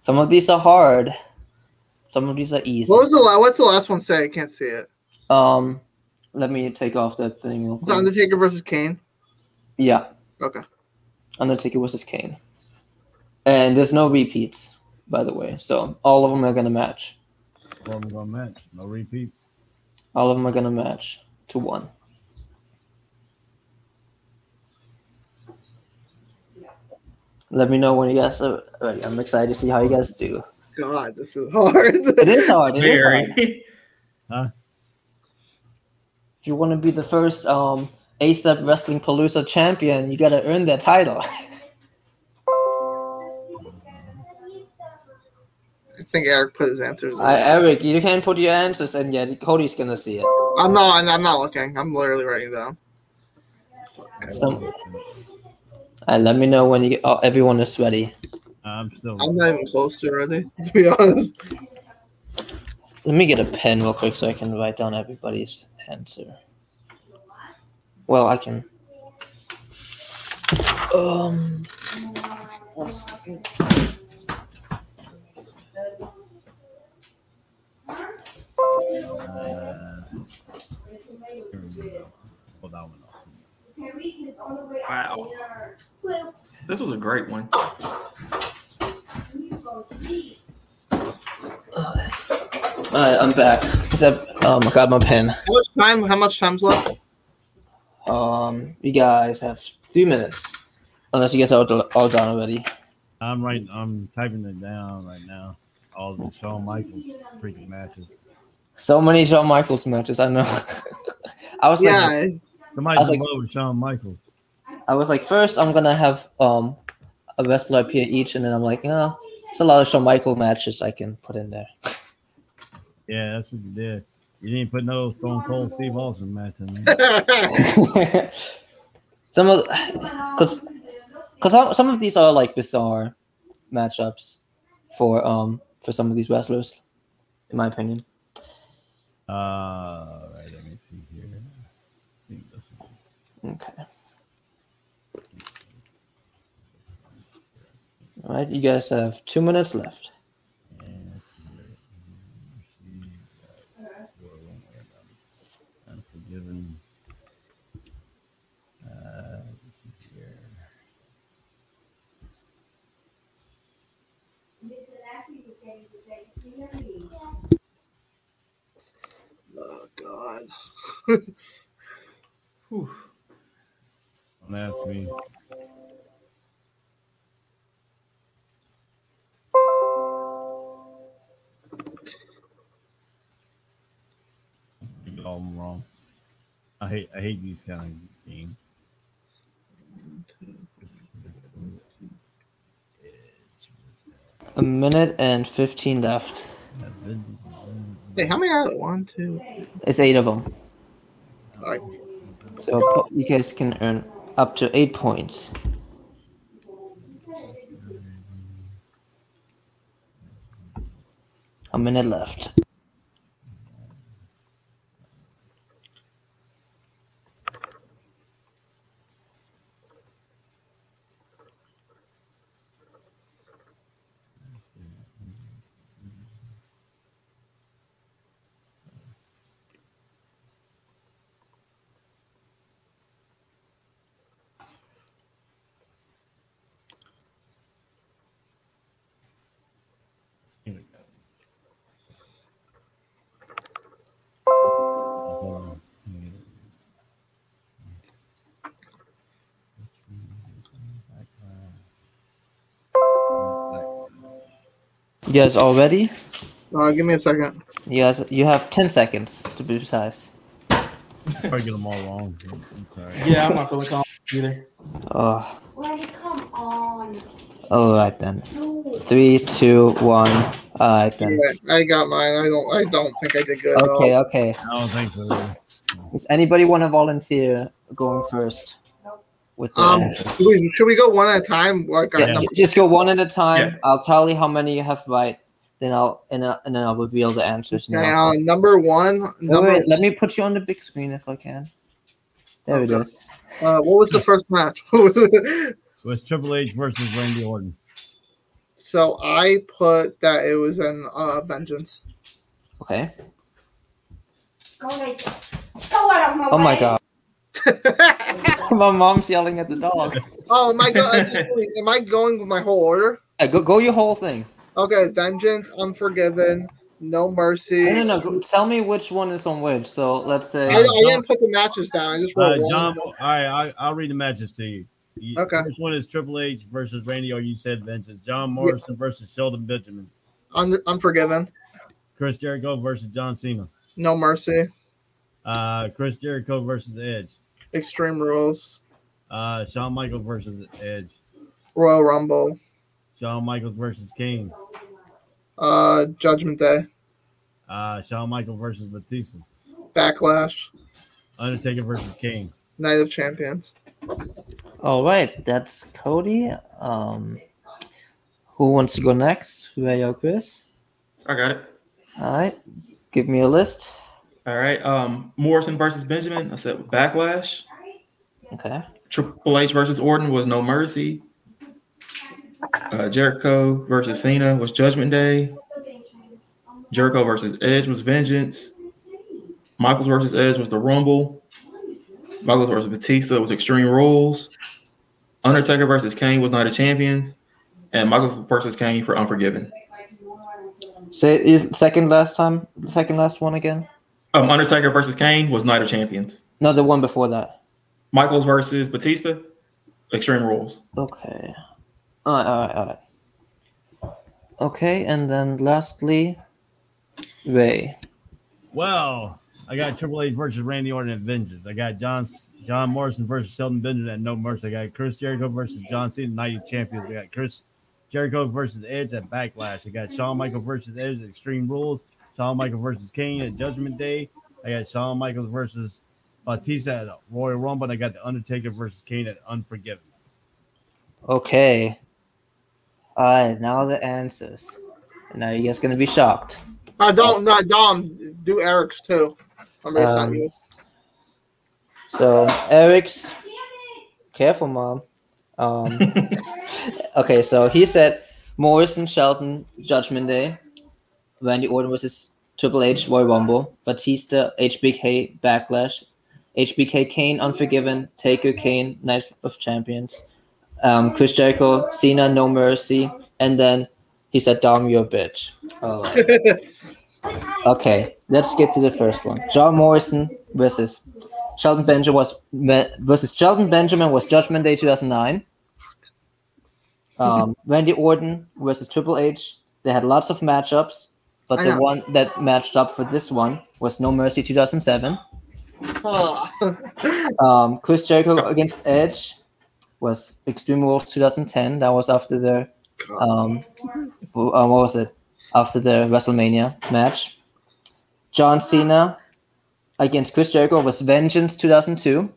Some of these are hard. Some of these are easy. What was the la- What's the last one say? I can't see it. Um, let me take off that thing. real It's quick. Undertaker versus Kane. Yeah, Okay. Undertaker versus Kane. And there's no repeats, by the way. So all of them are gonna match. Well, we're gonna match. No repeat. All of them are gonna match to one. Let me know when you guys are ready. I'm excited to see how you guys do. God, this is hard. It is hard. It is hard. Very. If you want to be the first um ASAP Wrestling Palooza champion, you gotta earn that title. I think Eric put his answers. In. I, Eric, you can put your answers in yet. Cody's gonna see it. I'm not. I'm not looking. I'm literally writing down. So, uh, let me know when you oh, everyone is ready. I'm still. I'm not even close to ready. To be honest. Let me get a pen real quick so I can write down everybody's answer. Well, I can. Um. One second. Uh, that one off. Wow. This was a great one. Alright, I'm back. Except, um, I got my pen. How much time? How much time's left? Um, you guys have three minutes, unless you guys are all, all done already. I'm right. I'm typing it down right now. All the Shawn Michaels freaking matches. So many Shawn Michaels matches. I know. I was like, Somebody's I was in like- love with Shawn Michaels. I was like, first I'm gonna have um a wrestler appear each, and then I'm like, no, it's a lot of Shawn Michael matches I can put in there. Yeah, that's what you did. You didn't put no Stone Cold Steve Austin match in there. some of, because because some, some of these are like bizarre matchups for um for some of these wrestlers, in my opinion. Uh, all right, let me see here. I think this one- Okay. All right, you guys have two minutes left. Unforgiven. Uh, let's see here. oh god. Don't ask me. You get all them wrong. I hate I hate these kind of games. A minute and fifteen left. Hey, how many are there? One, two. It's eight of them, All right. so you guys can earn up to eight points. A minute left. You guys all ready? Uh, give me a second. You guys, you have ten seconds to be precise. Probably get them all wrong. I'm sorry. Yeah, I'm not feeling confident either. Oh, Wait, come on. all right then. Three, two, one. All right then. Yeah, I got mine. I don't. I don't think I did good. at all. Okay, okay. I don't think so. Does anybody want to volunteer going first with the Um, answers? should we, should we go one at a time? Like, Yeah, number- just go one at a time. Yeah. I'll tell you how many you have right. Then I'll and, uh, and then I'll reveal the answers. Now, okay, uh, number one. Number. wait, let me put you on the big screen if I can. There it Okay. is. Uh, what was the first match? It was Triple H versus Randy Orton. so I put that it was an uh, Vengeance. Okay. Go Go out of my Oh my god. my mom's yelling at the dog. oh my god! Am I going with my whole order? Yeah, go go your whole thing. Okay, Vengeance, Unforgiven, No Mercy. No, no, no. Go, tell me which one is on which. So let's say. I, I didn't put the matches down. I just Uh, wrote one. John, all right, I, I'll read the matches to you. You- Okay. First one is Triple H versus Randy, or you said Vengeance. John Morrison versus Shelton Benjamin. Un- Unforgiven, Chris Jericho versus John Cena. No Mercy, Uh, Chris Jericho versus Edge. Extreme Rules, Uh, Shawn Michaels versus Edge. Royal Rumble, Shawn Michaels versus King. uh, Judgment Day, Uh, Shawn Michaels versus Batista. Backlash, Undertaker versus King. Night of Champions. All right, that's Cody. Um, who wants to go next? Ray or Chris? I got it. All right, give me a list. All right. Um, Morrison versus Benjamin. I said backlash. Okay. Triple H versus Orton was no mercy. Uh, Jericho versus Cena was Judgment Day. Jericho versus Edge was Vengeance. Michaels versus Edge was the Rumble. Michaels versus Batista was Extreme Rules. Undertaker versus Kane was Night of Champions. And Michaels versus Kane for Unforgiven. Say is second last time, second last one again. Um, Undertaker versus Kane was Night of Champions. No, the one before that. Michaels versus Batista, Extreme Rules. Okay. All right, all right, all right. Okay, and then lastly, Ray. Well, I got Triple H versus Randy Orton at Vengeance. I got John John Morrison versus Shelton Benjamin at No Mercy. I got Chris Jericho versus John Cena, Night of Champions. I got Chris Jericho versus Edge at Backlash. I got Shawn Michaels versus Edge at Extreme Rules. Shawn Michaels versus Kane at Judgment Day. I got Shawn Michaels versus Batista at Royal Rumble. And I got The Undertaker versus Kane at Unforgiven. Okay. All right, now the answers. Now you guys gonna be shocked. I don't, no, Dom, do Eric's too. I'm really Um, sorry. So Eric's, careful, mom. Um, okay, so he said Morrison, Shelton, Judgment Day, Randy Orton versus Triple H, Royal Rumble, Batista, HBK, Backlash, HBK, Kane, Unforgiven, Taker, Kane, Night of Champions, um, Chris Jericho, Cena, No Mercy, and then he said, "Dom, you're a bitch." Oh. Okay, let's get to the first one. John Morrison versus Shelton Benjamin was versus Shelton Benjamin was Judgment Day 2009. Um, Randy Orton versus Triple H. They had lots of matchups, but I the know. one that matched up for this one was No Mercy 2007. Ah. Um, Chris Jericho against Edge was Extreme Rules 2010. That was after the um, uh, what was it? After the WrestleMania match. John Cena against Chris Jericho was Vengeance 2002.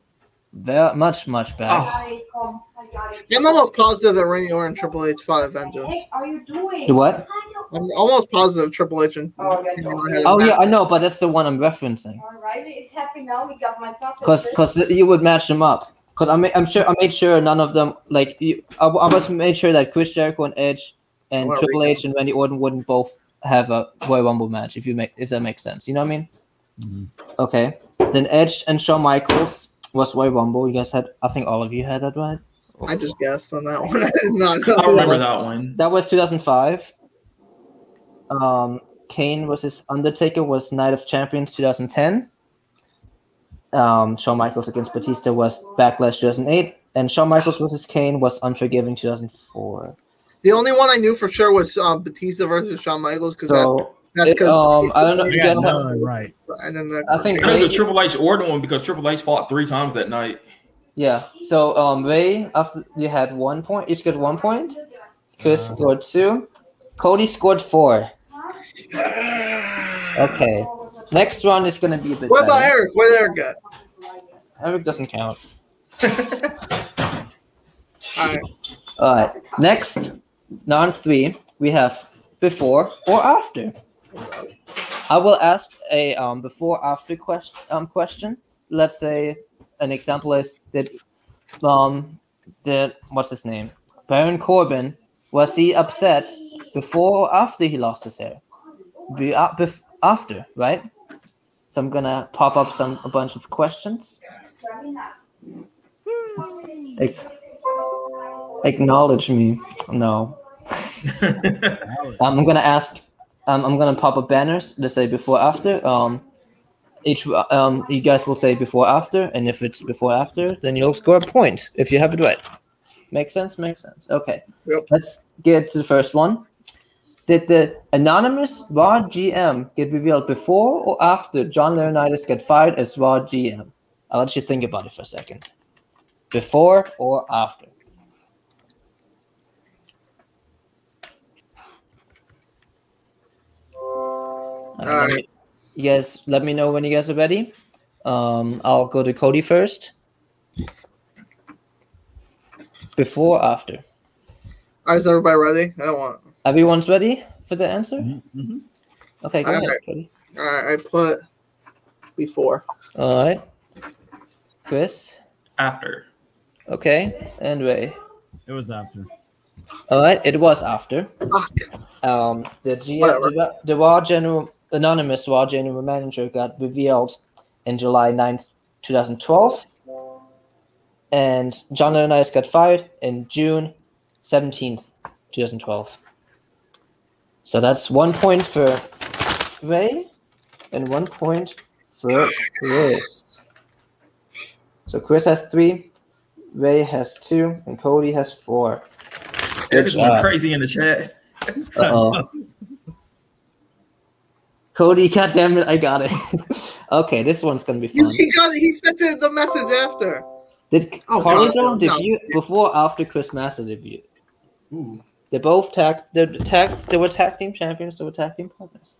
Very much much better. I come. I got it. I'm almost positive that Randy Orton and Triple H fought at Vengeance. Hey, are you doing? The what? I'm almost positive Triple H and Oh, yeah, no. Oh yeah, I know, but that's the one I'm referencing. All right, it's happy now. We got my sausage. Cause, cause you would match them up. Cause I ma- I'm sure I made sure none of them like you, I, I was made sure that Chris Jericho and Edge and Well, Triple H and Randy Orton wouldn't both have a Royal Rumble match if you make if that makes sense. You know what I mean? Mhm. Okay. Then Edge and Shawn Michaels was Royal Rumble. You guys had I think all of you had that right. I just guessed on that one. no, I no. remember that one. That was 2005. Um, Kane versus Undertaker was Night of Champions 2010. Um, Shawn Michaels against Batista was Backlash 2008, and Shawn Michaels versus Kane was Unforgiven 2004. The only one I knew for sure was um, Batista versus Shawn Michaels because So, that, that's because um, I don't know. I You got guys have, none right. and then the, I think Ray, the Triple H Orton one because Triple H fought three times that night. yeah. So, um, Ray, after you had one point, you scored one point. Chris Uh. scored two. Cody scored four. Okay. Next one is gonna be a bit. what about better. Eric? What did Eric get? Eric doesn't count. All right. All right. Next, non three, we have before or after. I will ask a um before after question um question. Let's say an example is that um that what's his name Baron Corbin was he upset before or after he lost his hair? Be uh, bef- after, right? So I'm gonna pop up some a bunch of questions. Ac- acknowledge me. No. Um, I'm gonna ask. Um, I'm gonna pop up banners. Let's say before, after. Um, each um, you guys will say before, after, and if it's before, after, then you'll score a point if you have it right. Makes sense. Makes sense. Okay. Yep. Let's get to the first one. Did the anonymous Raw GM get revealed before or after John Laurinaitis get fired as Raw GM? I'll let you think about it for a second. Before or after? All right. You guys, let me know when you guys are ready. Um, I'll go to Cody first. Before, or after. All right, is everybody ready? I don't want. Everyone's ready for the answer. Mm-hmm. Okay, go All ahead, right. All right, I put before. All right, Chris. After. Okay, and Ray. It was after. All right, it was after. Fuck. Um, the G- the, the Raw general anonymous Raw general manager got revealed in July 9th, 2012. And John Laurinaitis got fired in June 17th, 2012. So that's one point for Ray and one point for Chris. So Chris has three, Ray has two, and Cody has four. They're just crazy in the chat. Uh-oh. Cody, goddamn it, I got it. okay, this one's gonna be You, fun. he got he sent the, the message after. Did Oh, Carlito God, no. debut before or after Chris Masters debut? Ooh. They both tag They're tag they were tag team champions, they were tag team partners.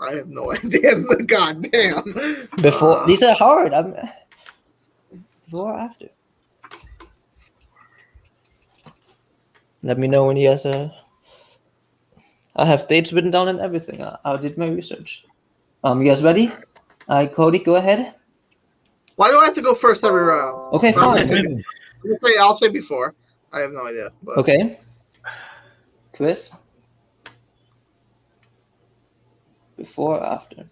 I have no idea. God damn. Before Uh, these are hard. I'm before or after. Let me know when he has are. I have dates written down and everything. I, I did my research. Um, you guys ready? All right, Cody, go ahead. Why do I have to go first every round? Okay, fine. say, I'll say- I'll say before. I have no idea. But Okay. Chris? Before or after?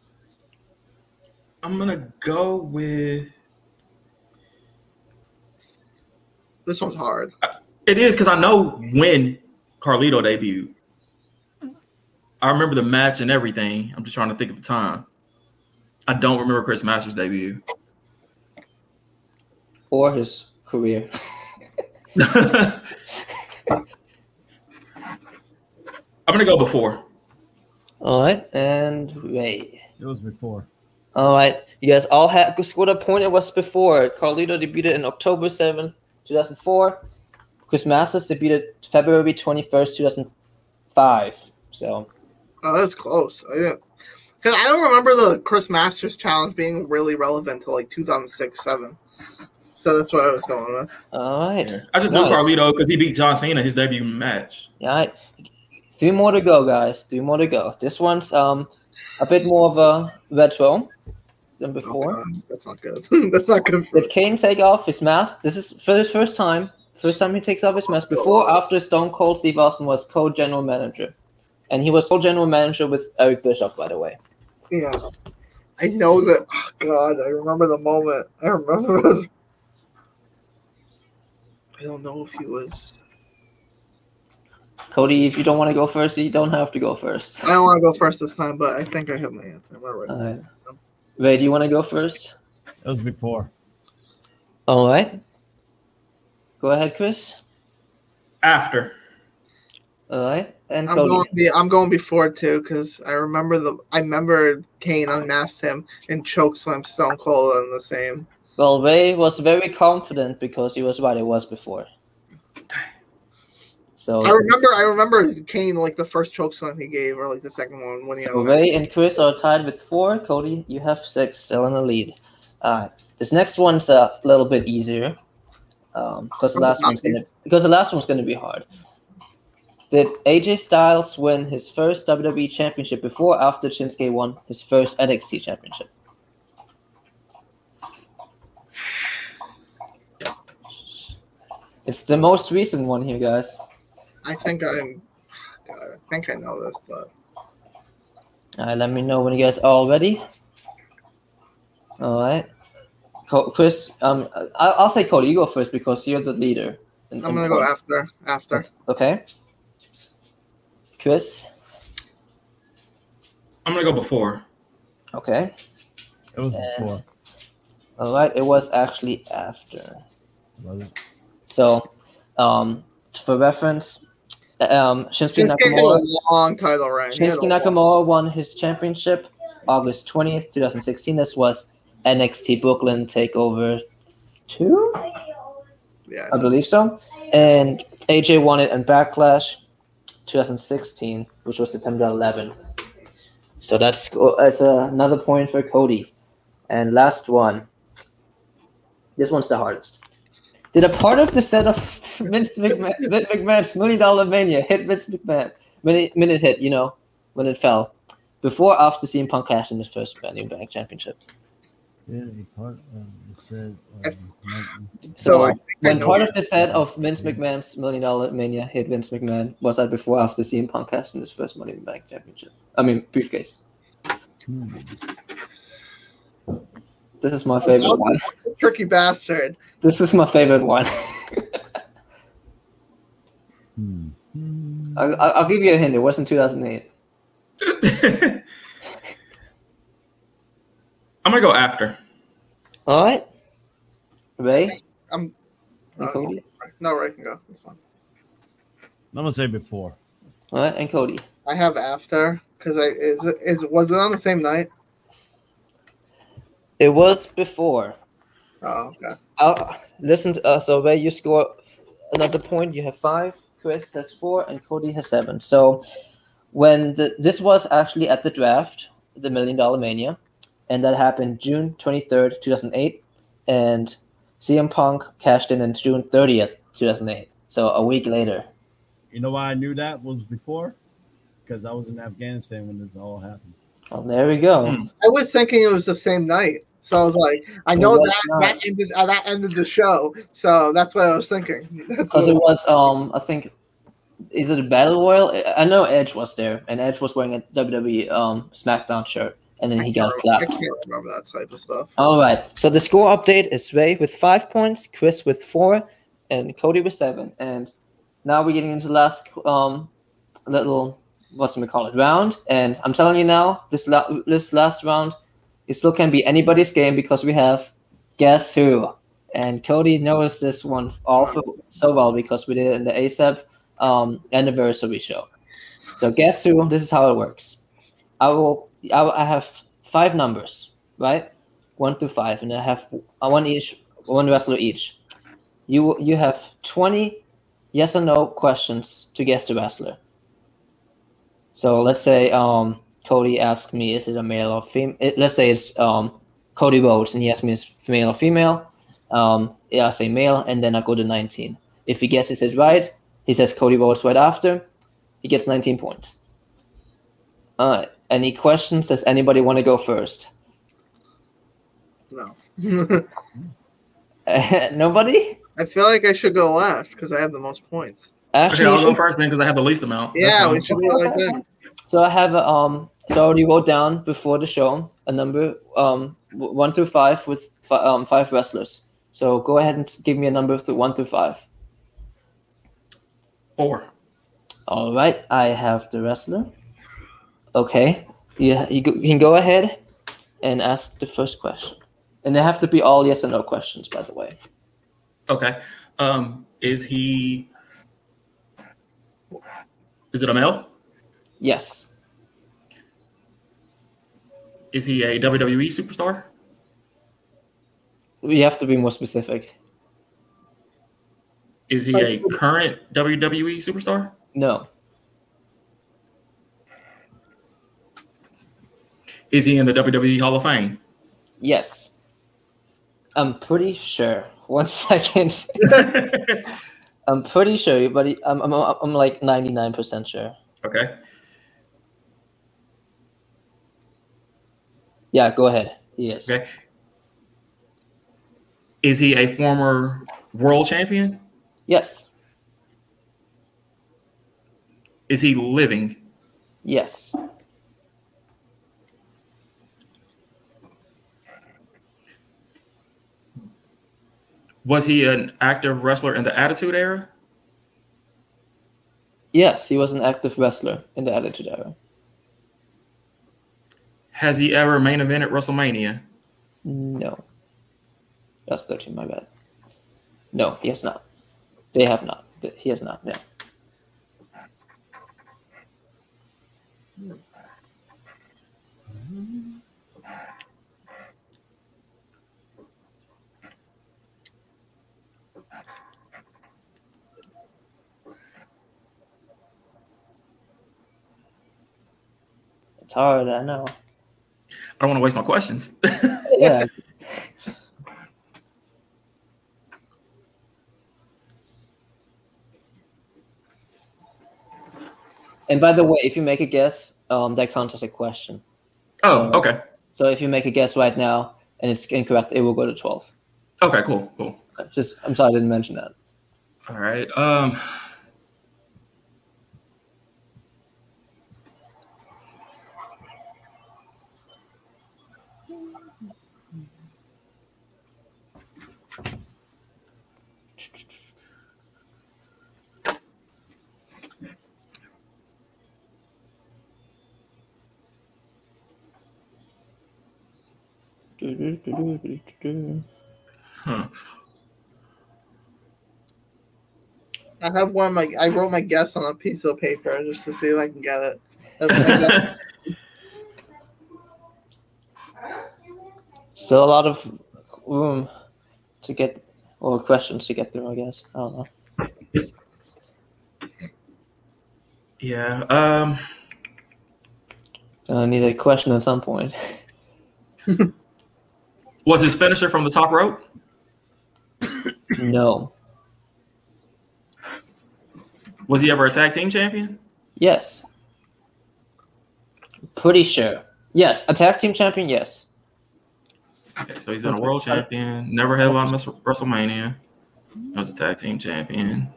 I'm gonna go with this one's hard. it is because I know when Carlito debuted. I remember the match and everything. I'm just trying to think of the time. I don't remember Chris Masters' debut. Or his career? I'm gonna go before. All right, and Ray. It was before. All right, you guys all had scored a point. It was before Carlito debuted in October seventh, two thousand four. Chris Masters debuted February twenty first, two thousand five. So Oh, that's close. I didn't. Because I don't remember the Chris Masters challenge being really relevant till like 2006 7. So that's what I was going with. all right, I just know Carlito because he beat John Cena his debut match. all right. Three more to go, guys. Three more to go. This one's um a bit more of a retro than Oh, before. God, that's not good. that's not good for Did Kane take off his mask? This is for his first time. First time he takes off his mask. Before, or after Stone Cold Steve Austin was co-general manager, and he was co-general manager with Eric Bischoff, by the way. Yeah. I know that. Oh, God, I remember the moment. I remember. I don't know if he was. Cody, if you don't want to go first, you don't have to go first. I don't want to go first this time, but I think I have my answer. Am I right? All right. Ray, do you want to go first? It was before. All right. Go ahead, Chris. After. All right, and I'm Cody. going. Be, I'm going before too because I remember the. I remember Kane unmasked him and chokeslammed Stone Cold on the same. Well, Ray was very confident because he was right. It was before. So, I remember. I remember Kane like the first choke chokeslam he gave, or like the second one when he. So Ray and Chris are tied with four. Cody, you have six, still in the lead. Uh, this next one's a little bit easier, um, because the last one's gonna because the last one's gonna be hard. Did AJ Styles win his first WWE Championship before after Shinsuke won his first NXT Championship? It's the most recent one here, guys. I think I'm. God, I think I know this, but All right, let me know when you guys are all ready. All right, Co- Chris. Um, I- I'll say Cody. You go first because you're the leader. in- I'm gonna go points. after. After. Okay. Chris. I'm gonna go before. Okay. It was And- before. All right. It was actually after. Was it? So, um, for reference, um, Shinsuke Shinsuke Nakamura. long title reign. He had Shinsuke Nakamura won his championship August 20th, 2016. This was NXT Brooklyn Takeover 2, Yeah. I believe so. And AJ won it in Backlash 2016, which was September 11th. So that's, that's another point for Cody. And last one. This one's the hardest. Did a part of the set of Vince McMahon, Vince McMahon's Million Dollar Mania hit Vince McMahon? Minute, minute hit, you know, when it fell. Before after CM Punk cashed in his first Money in the Bank championship? Yeah, he part, um, it said, um, So, So I think I when part of the set of Vince McMahon's Million Dollar Mania hit Vince McMahon, was that before after CM Punk cashed in his first Money in the Bank championship? I mean, briefcase. hmm. This is my favorite one. Tricky bastard. This is my favorite one. Hmm. I'll, I'll I'll give you a hint. It was in 2008. I'm gonna go after. All right. Ray I'm and uh, Cody. no Ray can go. That's fine. I'm gonna say before. All right, and Cody. I have after because I is it is was it on the same night? It was before. Oh okay. Uh, listen to uh, so where you score another point. You have five. Chris has four, and Cody has seven. So when the this was actually at the draft, the Million Dollar Mania, and that happened June twenty third, two thousand eight, and CM Punk cashed in on June thirtieth, two thousand eight. So a week later. You know why I knew that was before? Because I was in Afghanistan when this all happened. Well, there we go. Hmm. I was thinking it was the same night, so I was like, I know that not. that ended uh, that ended the show, so that's what I was thinking. Because it was um I think either the Battle Royal. I know Edge was there, and Edge was wearing a WWE um SmackDown shirt, and then he got I clapped. can't remember that type of stuff. All right. So the score update is Ray with five points, Chris with four, and Cody with seven. And now we're getting into the last um little what's we call it round. And I'm telling you now, this la- this last round, it still can be anybody's game because we have guess who. And Cody knows this one all so well because we did it in the ASAP um, anniversary show. So guess who? This is how it works. I will. I, I have five numbers, right? one through five, and I have one each, one wrestler each. You you have twenty yes or no questions to guess the wrestler. So let's say um, Cody asks me, is it a male or female? Let's say it's um, Cody Rhodes, and he asks me, is it male or female? Um, yeah, I say male, and then I go to nineteen. If he guesses it right, he says Cody Rhodes right after. He gets nineteen points. All right. Any questions? Does anybody want to go first? No, Nobody? I feel like I should go last because I have the most points. Actually, Okay, I'll go should- first then because I have the least amount. Yeah, we should do it like that. so I have a, um. So I already wrote down before the show a number um one through five with fi- um five wrestlers. So go ahead and give me a number through one through five. Four. All right, I have the wrestler. Okay, yeah, you, you can go ahead and ask the first question, and they have to be all yes or no questions, by the way. Okay. Um, is he? Is it a male? Yes, Is he a WWE superstar? we have to be more specific. Is he a current WWE superstar? No, Is he in the WWE Hall of Fame? yes, I'm pretty sure. One second. I'm pretty sure, but I'm, I'm, I'm like 99% sure. okay. Yeah, go ahead. Yes. Okay. Is he a former world champion? Yes. Is he living? Yes. Was he an active wrestler in the Attitude Era? Yes, he was an active wrestler in the Attitude Era. Has he ever main evented WrestleMania? No. That's 13, my bad. No, he has not. They have not. He has not, yeah. Hard, I know. I don't want to waste my questions. Yeah. And by the way, if you make a guess, um, that counts as a question. oh, okay. So if you make a guess right now and it's incorrect, it will go to 12. Okay, cool, cool. Just, I'm sorry I didn't mention that. All right. Um Huh. I have one. of My I wrote my guess on a piece of paper just to see if I can get it. That's- Still a lot of room to get, or questions to get through, I guess. I don't know. yeah. Um. I need a question at some point. Was his finisher from the top rope? No. Was he ever a tag team champion? Yes. Pretty sure. Yes. A tag team champion? Yes. Okay, so he's been a world champion. Never headlined WrestleMania. He was a tag team champion.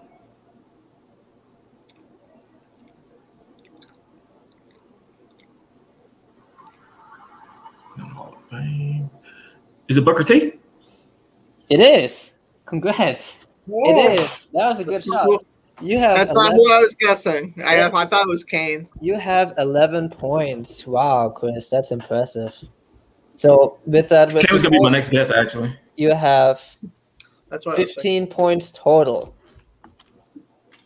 Hall of Fame. Is it Booker T? It is. Congrats. It is. That was a good That's shot. cool. You have That's not 11 who I was guessing. I I thought it was Kane. you have 11 points. Wow, Chris, that's impressive. So with that, with Kim was gonna be my next guess, actually. you have That's what I was thinking. 15 points total.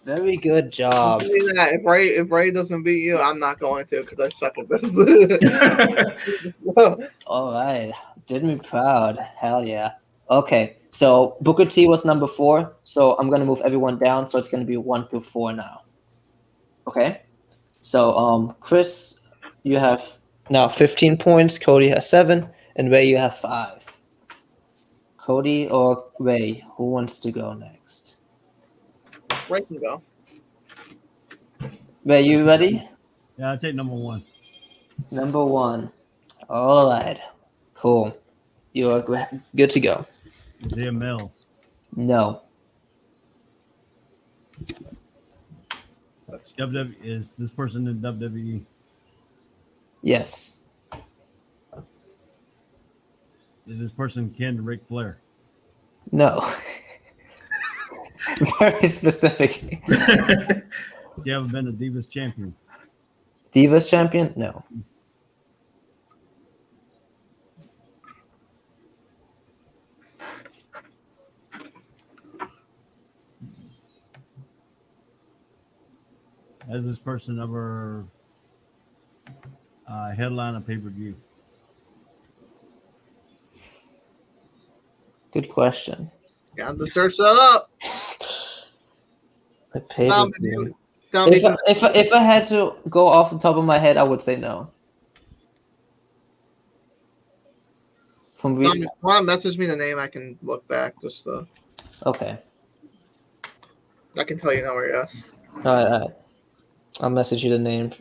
Very good job. That If Ray if Ray doesn't beat you, I'm not going to because I suck at this. All right. Did me proud. Hell yeah. Okay. So Booker T was number four. So I'm gonna move everyone down. So it's gonna be one through four now. Okay. So um Chris, you have now 15 points. Cody has seven, and Ray you have five. Cody or Ray, who wants to go next? Ray can go. Ray, you ready? Yeah, I'll take number one. Number one. All right. Cool. You are good to go. Is he a? No. That's WWE is this person in? WWE? Yes. Is this person kin to Ric Flair? No. Very specific. You haven't been a Divas champion. Divas champion? No. Has this person ever uh, headline a pay per view? Good question. got to search that up. The pay per view. If I, if, I, if I had to go off the top of my head, I would say no. From tell re- me- well, message me the name. I can look back. Just uh, okay. I can tell you now where yes. All right, all right. I'll message you the name.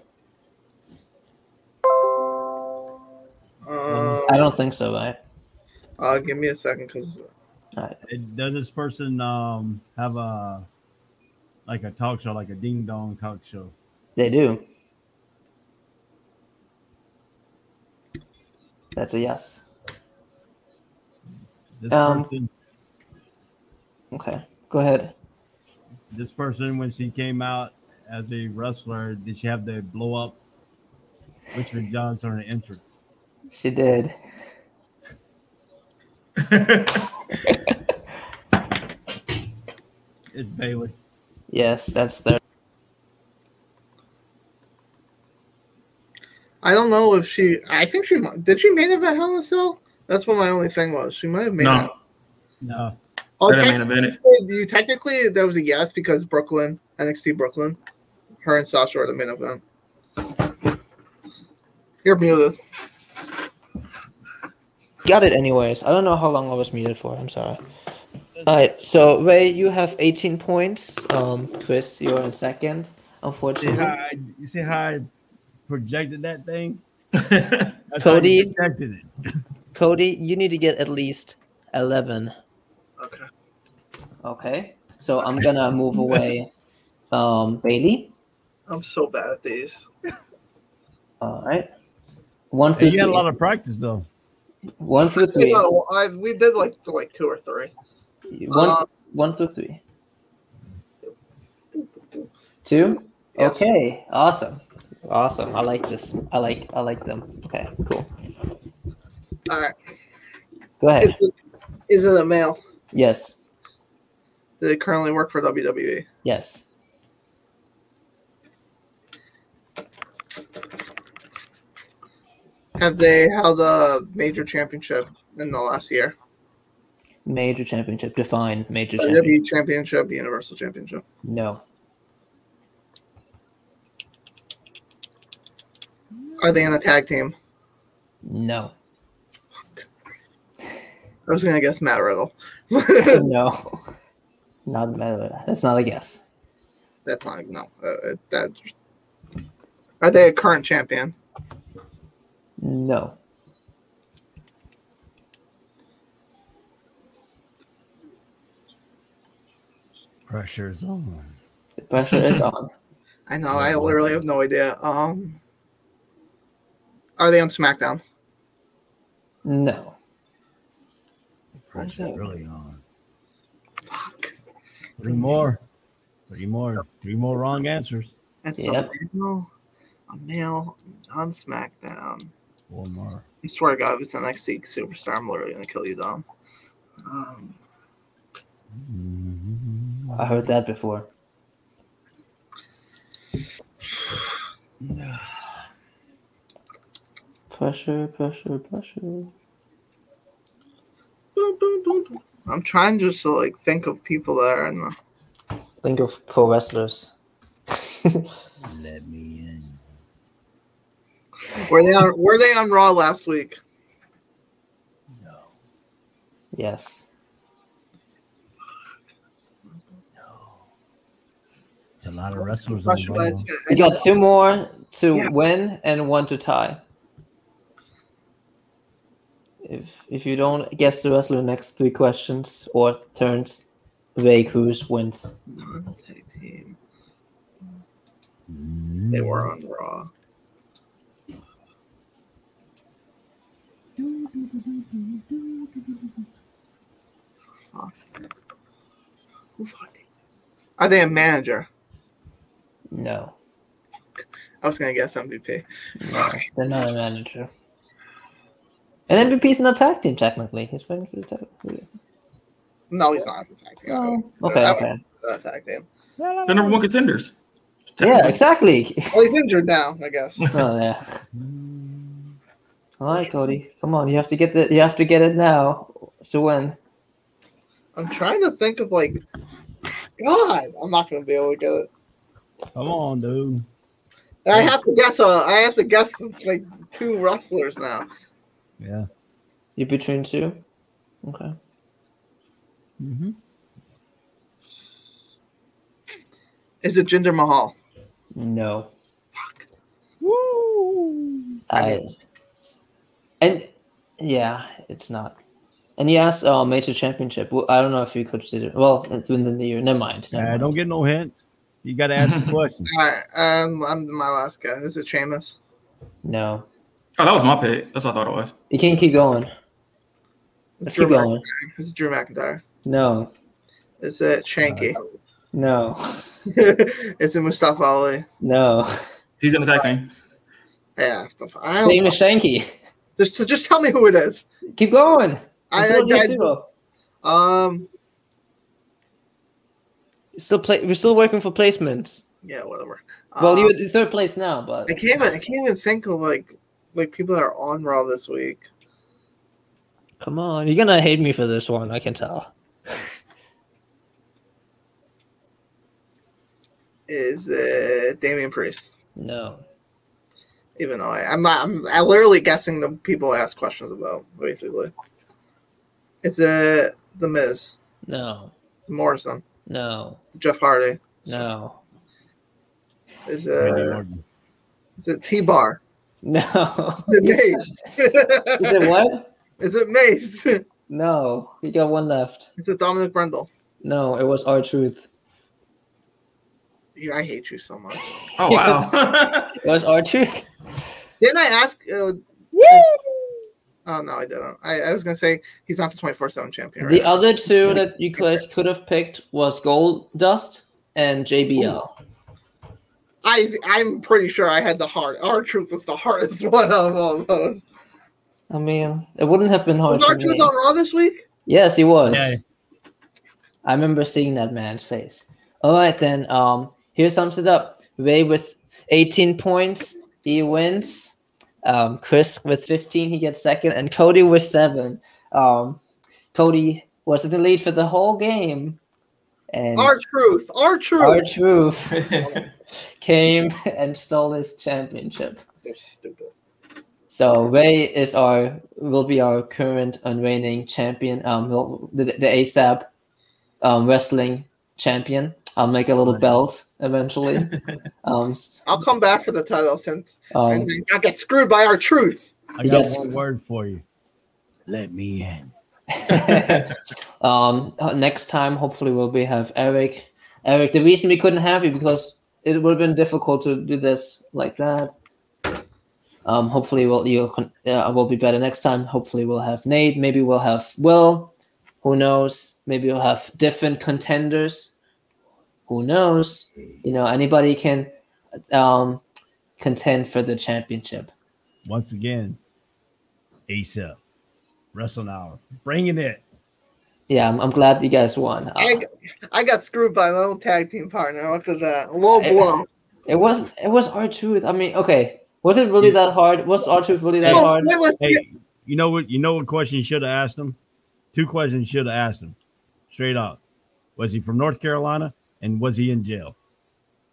Uh, I don't think so, right? uh, give me a second, because It- Does this person um, have a like a talk show, like a ding dong talk show? They do. That's a yes. This Um, person, Okay, go ahead. this person, when she came out as a wrestler, did she have the blow up Richard Johnson on the entrance? She did. It's Bayley. Yes, that's the. I don't know if she. I think she did. She main event Hell in a Cell. That's what my only thing was. She might have made. no, No, Oh, that ain't a minute. technically, you technically that was a yes because Brooklyn NXT Brooklyn, her and Sasha are the main event. You're muted. Got it anyways. I don't know how long I was muted for. I'm sorry. All right, so Ray, you have 18 points. Um, Chris, you're in second. Unfortunately, how I, you see how I projected that thing? That's Cody? how I projected it. Cody, you need to get at least 11. Okay. Okay, so I'm gonna move away. Um, Bayley. I'm so bad at these. All right. One through Hey, you had a lot of practice though. One through You three. know, I've we did like like two or three. One, Uh, one through three. Two. Yes. Okay. Awesome. Awesome. I like this. I like. I like them. Okay. Cool. All right. Go ahead. Is it, is it a male? Yes. Do they currently work for WWE? Yes. Have they held a major championship in the last year? Major championship. Define major championship. WWE Championship, Universal Championship. No. Are they in a tag team? No. I was gonna guess Matt Riddle. no. Not matter. That's not a guess. That's not no. Uh, that are they a current champion? No. Pressure's on. The pressure is on. I know. I literally have no idea. Um, are they on SmackDown? No. Where's Pressure's that? really on. Fuck. Three more. Three more. Three more wrong answers. It's Yep. a male. A male on SmackDown. Four more. I swear to God, if it's an NXT superstar, I'm literally gonna kill you, Dom. Um. I heard that before. Pressure, pressure, pressure. I'm trying just to like think of people that are in the. Think of pro wrestlers. Let me in. Were they on? Were they on Raw last week? No. yes. No. It's a lot of wrestlers on Question, but Raw. You got two more to Yeah. win and one to tie. If if you don't guess the wrestler next three questions or turns, Ray Cruz wins. Non-tag team. They were on Raw. Who fucking? Are they a manager? No, I was gonna guess MVP. no, they're not a manager. And MVP's in a tag team technically. He's fighting for the tag. No, he's not. a the tag team. Oh, okay, okay. uh, tag team. The number one contenders. Yeah, exactly. Well, he's injured now, I guess. oh yeah. All right, Cody. Come on, you have to get the you have to get it now to win. I'm trying to think of like. God, I'm not gonna be able to get it. Come on, dude. I have to guess. Uh, I have to guess like two wrestlers now. Yeah. You between two? Okay. Mm-hmm. Is it Jinder Mahal? No. Fuck. Woo! I and yeah, it's not. And he asked "Oh, major championship. Well, I don't know if you consider. Well, it's within the year. Never mind. Never Uh, mind. don't get no hint. You got to ask the question. All right, um, I'm my last guy. Is it Sheamus? No, Oh, that was my pick. That's what I thought it was. you can't keep going. Let's Drew keep going. McIntyre? Is it Drew McIntyre? No, Is it Shanky? no, Is it Mustafa Ali? no. He's in the tag team. Yeah, I don't, Same as Shanky. Just just tell me who it is. Keep going. I, I. I um Still play. We're still working for placements. yeah whatever. Well, Um, you're in third place now, but I can't even I can't even think of like like people that are on Raw this week. come on, you're gonna hate me for this one. I can tell. Is it Damian Priest? No, Even though I, I'm not, I'm, I'm literally guessing the people I ask questions about basically. Is it the Miz? no, Is it Morrison? no, Is it Jeff Hardy? no, Is Randy it Orton. is it T-Bar? no. Is it Mace? Is it what? Is it Mace? No, you got one left. Is it Dominic Brendel? No, it was R-Truth. Yeah, I hate you so much. Oh wow. It was R-Truth. Didn't I ask? Uh, oh no, I didn't. I, I was gonna say he's not the twenty four seven champion. The Right? other two that you guys could have picked was Goldust and JBL. I I'm pretty sure I had the hard. R-Truth was the hardest one of all those. I mean, it wouldn't have been hard. Was R-Truth on Raw this week? Yes, he was. Yeah. I remember seeing that man's face. All right, then. Um, here sums it up. Ray with 18 points, he wins. Um, Chris with 15, he gets second, and Cody with seven. Um, Cody was in the lead for the whole game, and Our truth. R-Truth. our truth came and stole his championship. They're stupid. So Ray is our will be our current and reigning champion. Um, the, the ASAP um, wrestling champion. I'll make a little belt eventually. um, s- I'll come back for the title since um, and I get screwed by R-Truth. I got Yes. one word for you. Let me in. um, uh, next time, hopefully, we'll be have Eric. Eric, the reason we couldn't have you because it would have been difficult to do this like that. Um, hopefully, we'll you con- uh, will be better next time. Hopefully, we'll have Nate. Maybe we'll have Will. Who knows? Maybe we'll have different contenders. Who knows? You know, anybody can um, contend for the championship. Once again, ASAP. Wrestling Hour. Bringing it. Yeah, I'm, I'm glad you guys won. Uh, I, I got screwed by my own tag team partner. Look at that. Low blow. It was it was R-Truth. I mean, okay, was it really that hard? Was R-Truth really that Well, hard? wait, let's get- Hey, you know what? You know what question you should have asked him? Two questions you should have asked him. Straight up. Was he from North Carolina? And was he in jail?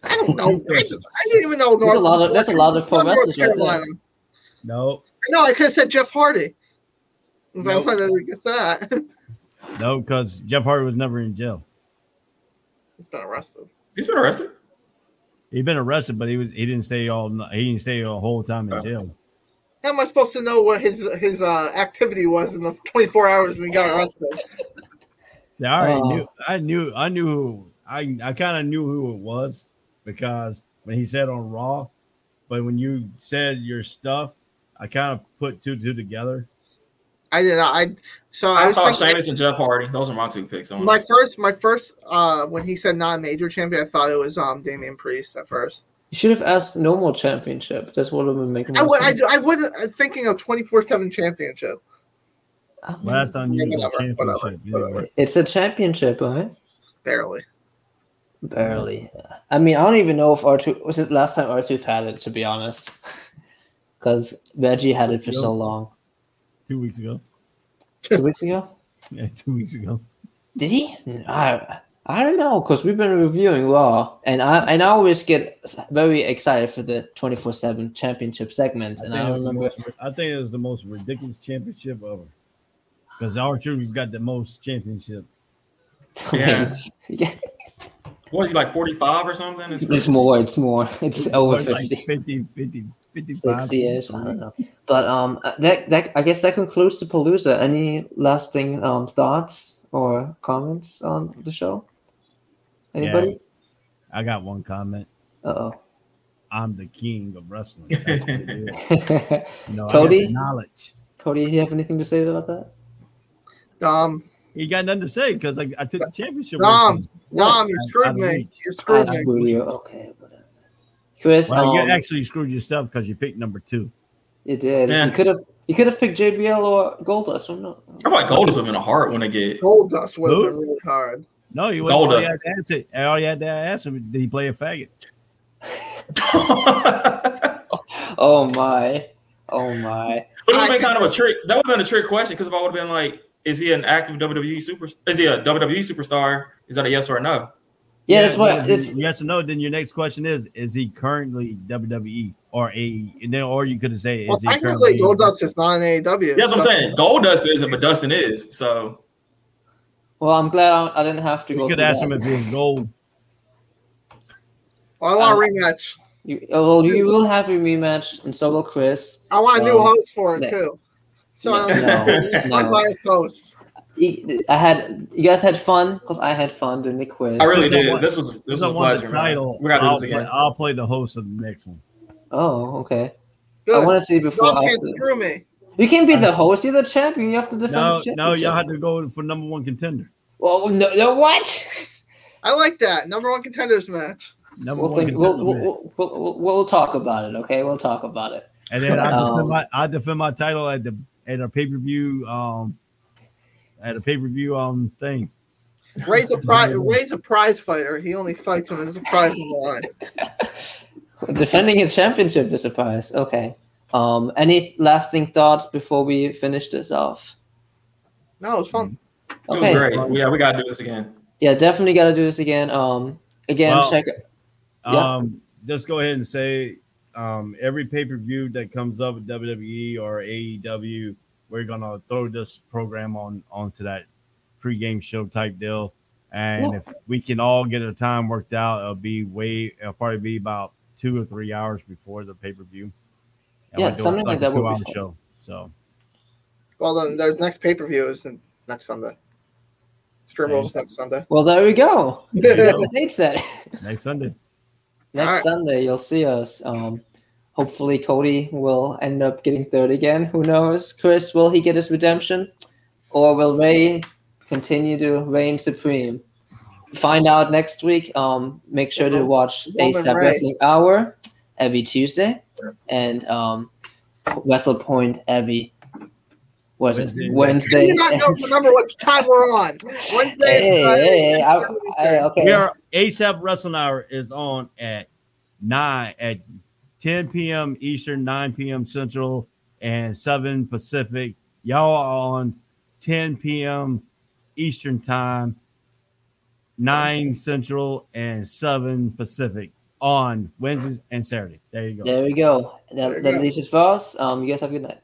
I don't know. I, I didn't even know. There's a lot of- that's a lot of pro North wrestlers right there. Carolina. No. No, I could have said Jeff Hardy. If I Nope. wanted to get that. No, because Jeff Hardy was never in jail. He's been arrested. He's been arrested. He'd been arrested, but he was he didn't stay all he didn't stay a whole time in jail. How am I supposed to know what his his uh, activity was in the 24 hours and he got arrested? Yeah, I already Oh. knew. I knew. I knew who. I I kind of knew who it was because when he said on Raw, but when you said your stuff, I kind of put two two together. I did. I so I, I was thought thinking, Sheamus and Jeff Hardy. Those are my two picks. On my it. first my first uh when he said non-major champion, I thought it was um Damian Priest at first. You should have asked no more championship. That's what would make I more would I, sense. do- I wasn't I'm thinking of 24/7 championship. I Well, that's unusual whatever, championship. whatever, whatever. it's a championship, right? Barely. Barely. I mean, I don't even know if R-Truth was it last time R-Truth had it. To be honest, because Reggie had it for so long. Two weeks ago. Two weeks ago. Yeah, two weeks ago. Did he? I I don't know because we've been reviewing Raw, and I and I always get very excited for the twenty four seven championship segment, I and think, I don't remember. most, I think it was the most ridiculous championship ever. Because our has got the most championship. Yeah. yeah. What is he like 45 or something? It's It's more. It's more. It's over Like 50. 50, 50, 55. 60 ish. I don't know. But um, that that I guess that concludes the Palooza. Any lasting um thoughts or comments on the show? Anybody? I got one comment. Uh oh. I'm the king of wrestling. That's what it is. You know, I got Cody? the knowledge. Cody, do you have anything to say about that? Um He got nothing to say because I, I took the championship. Dom, away from him. Dom, you Out- out screwed me. reach. You I screwed me. screwed you. Okay, whatever. Chris, Well, you um, actually screwed yourself because you picked number two. you did. Yeah. You could have. You could have picked JBL or Goldust. Or not. I thought Goldust would have been a hard one to get. Goldust would have been really hard. No, you Gold all you dust. had to answer. All you had to ask him, did he play a faggot? Oh my. Oh my. But it would have been kind of a trick. That would have been a trick question because if I would have been like, is he an active WWE super? Is he a WWE superstar? Is that a yes or a no? Yeah, that's what it's. yes or no. Then your next question is: Is he currently WWE or AE? And then, or you could have said, Well, "Is he technically, currently?" Goldust is not an AEW. That's what I'm saying. Goldust isn't, but Dustin is. So Well, I'm glad I, I didn't have to You go. could through ask that. him if he was gold. Well, I want Um, a rematch. You, oh, well, you will have a rematch, and so will Chris. I want a new um, host for it too. So No, I'm no, I'm no. biased host. I had you guys had fun because I had fun doing the quiz. I really Since I did. want- This was this was Since I a pleasure, the title. man. We got to I'll, this play, again. I'll play the host of the next one. Oh, okay. I want to see before. Y'all I can't have to- me. You can't be the host. You're the champion. You have to defend No, the no, y'all have to go for number one contender. Well, no, no, what? I like that number one contenders match. Number We'll, one think, we'll, contender. we'll, match. we'll, we'll, we'll talk about it. Okay, we'll talk about it. and then I defend um, my I defend my title at the at a pay per view um at a pay per view um thing. Ray's a prize. Ray's a prize fighter. He only fights when there's a prize in the line. Defending his championship is a prize. Okay. Um, any lasting thoughts before we finish this off? No, it was fun. It was great. Yeah, we got to do this again. Yeah, definitely got to do this again. Um, again, Well, check. Yeah. Um, just go ahead and say um, every pay per view that comes up with WWE or AEW, we're gonna throw this program on onto that pregame show type deal. And Yeah. if we can all get a time worked out, it'll be way. It'll probably be about two or three hours before the pay per view. Yeah, something like that would be Two hour show. So Well, then their next pay per view is next Sunday. Extreme Rules next Sunday. Well, there we go. there you go. the date set. next Sunday. Next Alright. Sunday, you'll see us. Um, hopefully, Cody will end up getting third again. Who knows? Chris, will he get his redemption, or will Ray continue to reign supreme? Find out next week. Um, make sure to watch ASAP Wrestling Hour every Tuesday, and um, Wrestle Point every was it Wednesday. Wednesday? You do not know, remember what time we're on. Wednesday. Hey, Friday, hey, hey, I, I, okay. We are ASAP Wrestling Hour is on at nine at 10 p.m. Eastern, 9 p.m. Central, and 7 Pacific. Y'all are on 10 p.m. Eastern time, 9 Central, and 7 Pacific on Wednesdays and Saturday. There you go. There we go. That, you that leaves it for us. Um, you guys have a good night.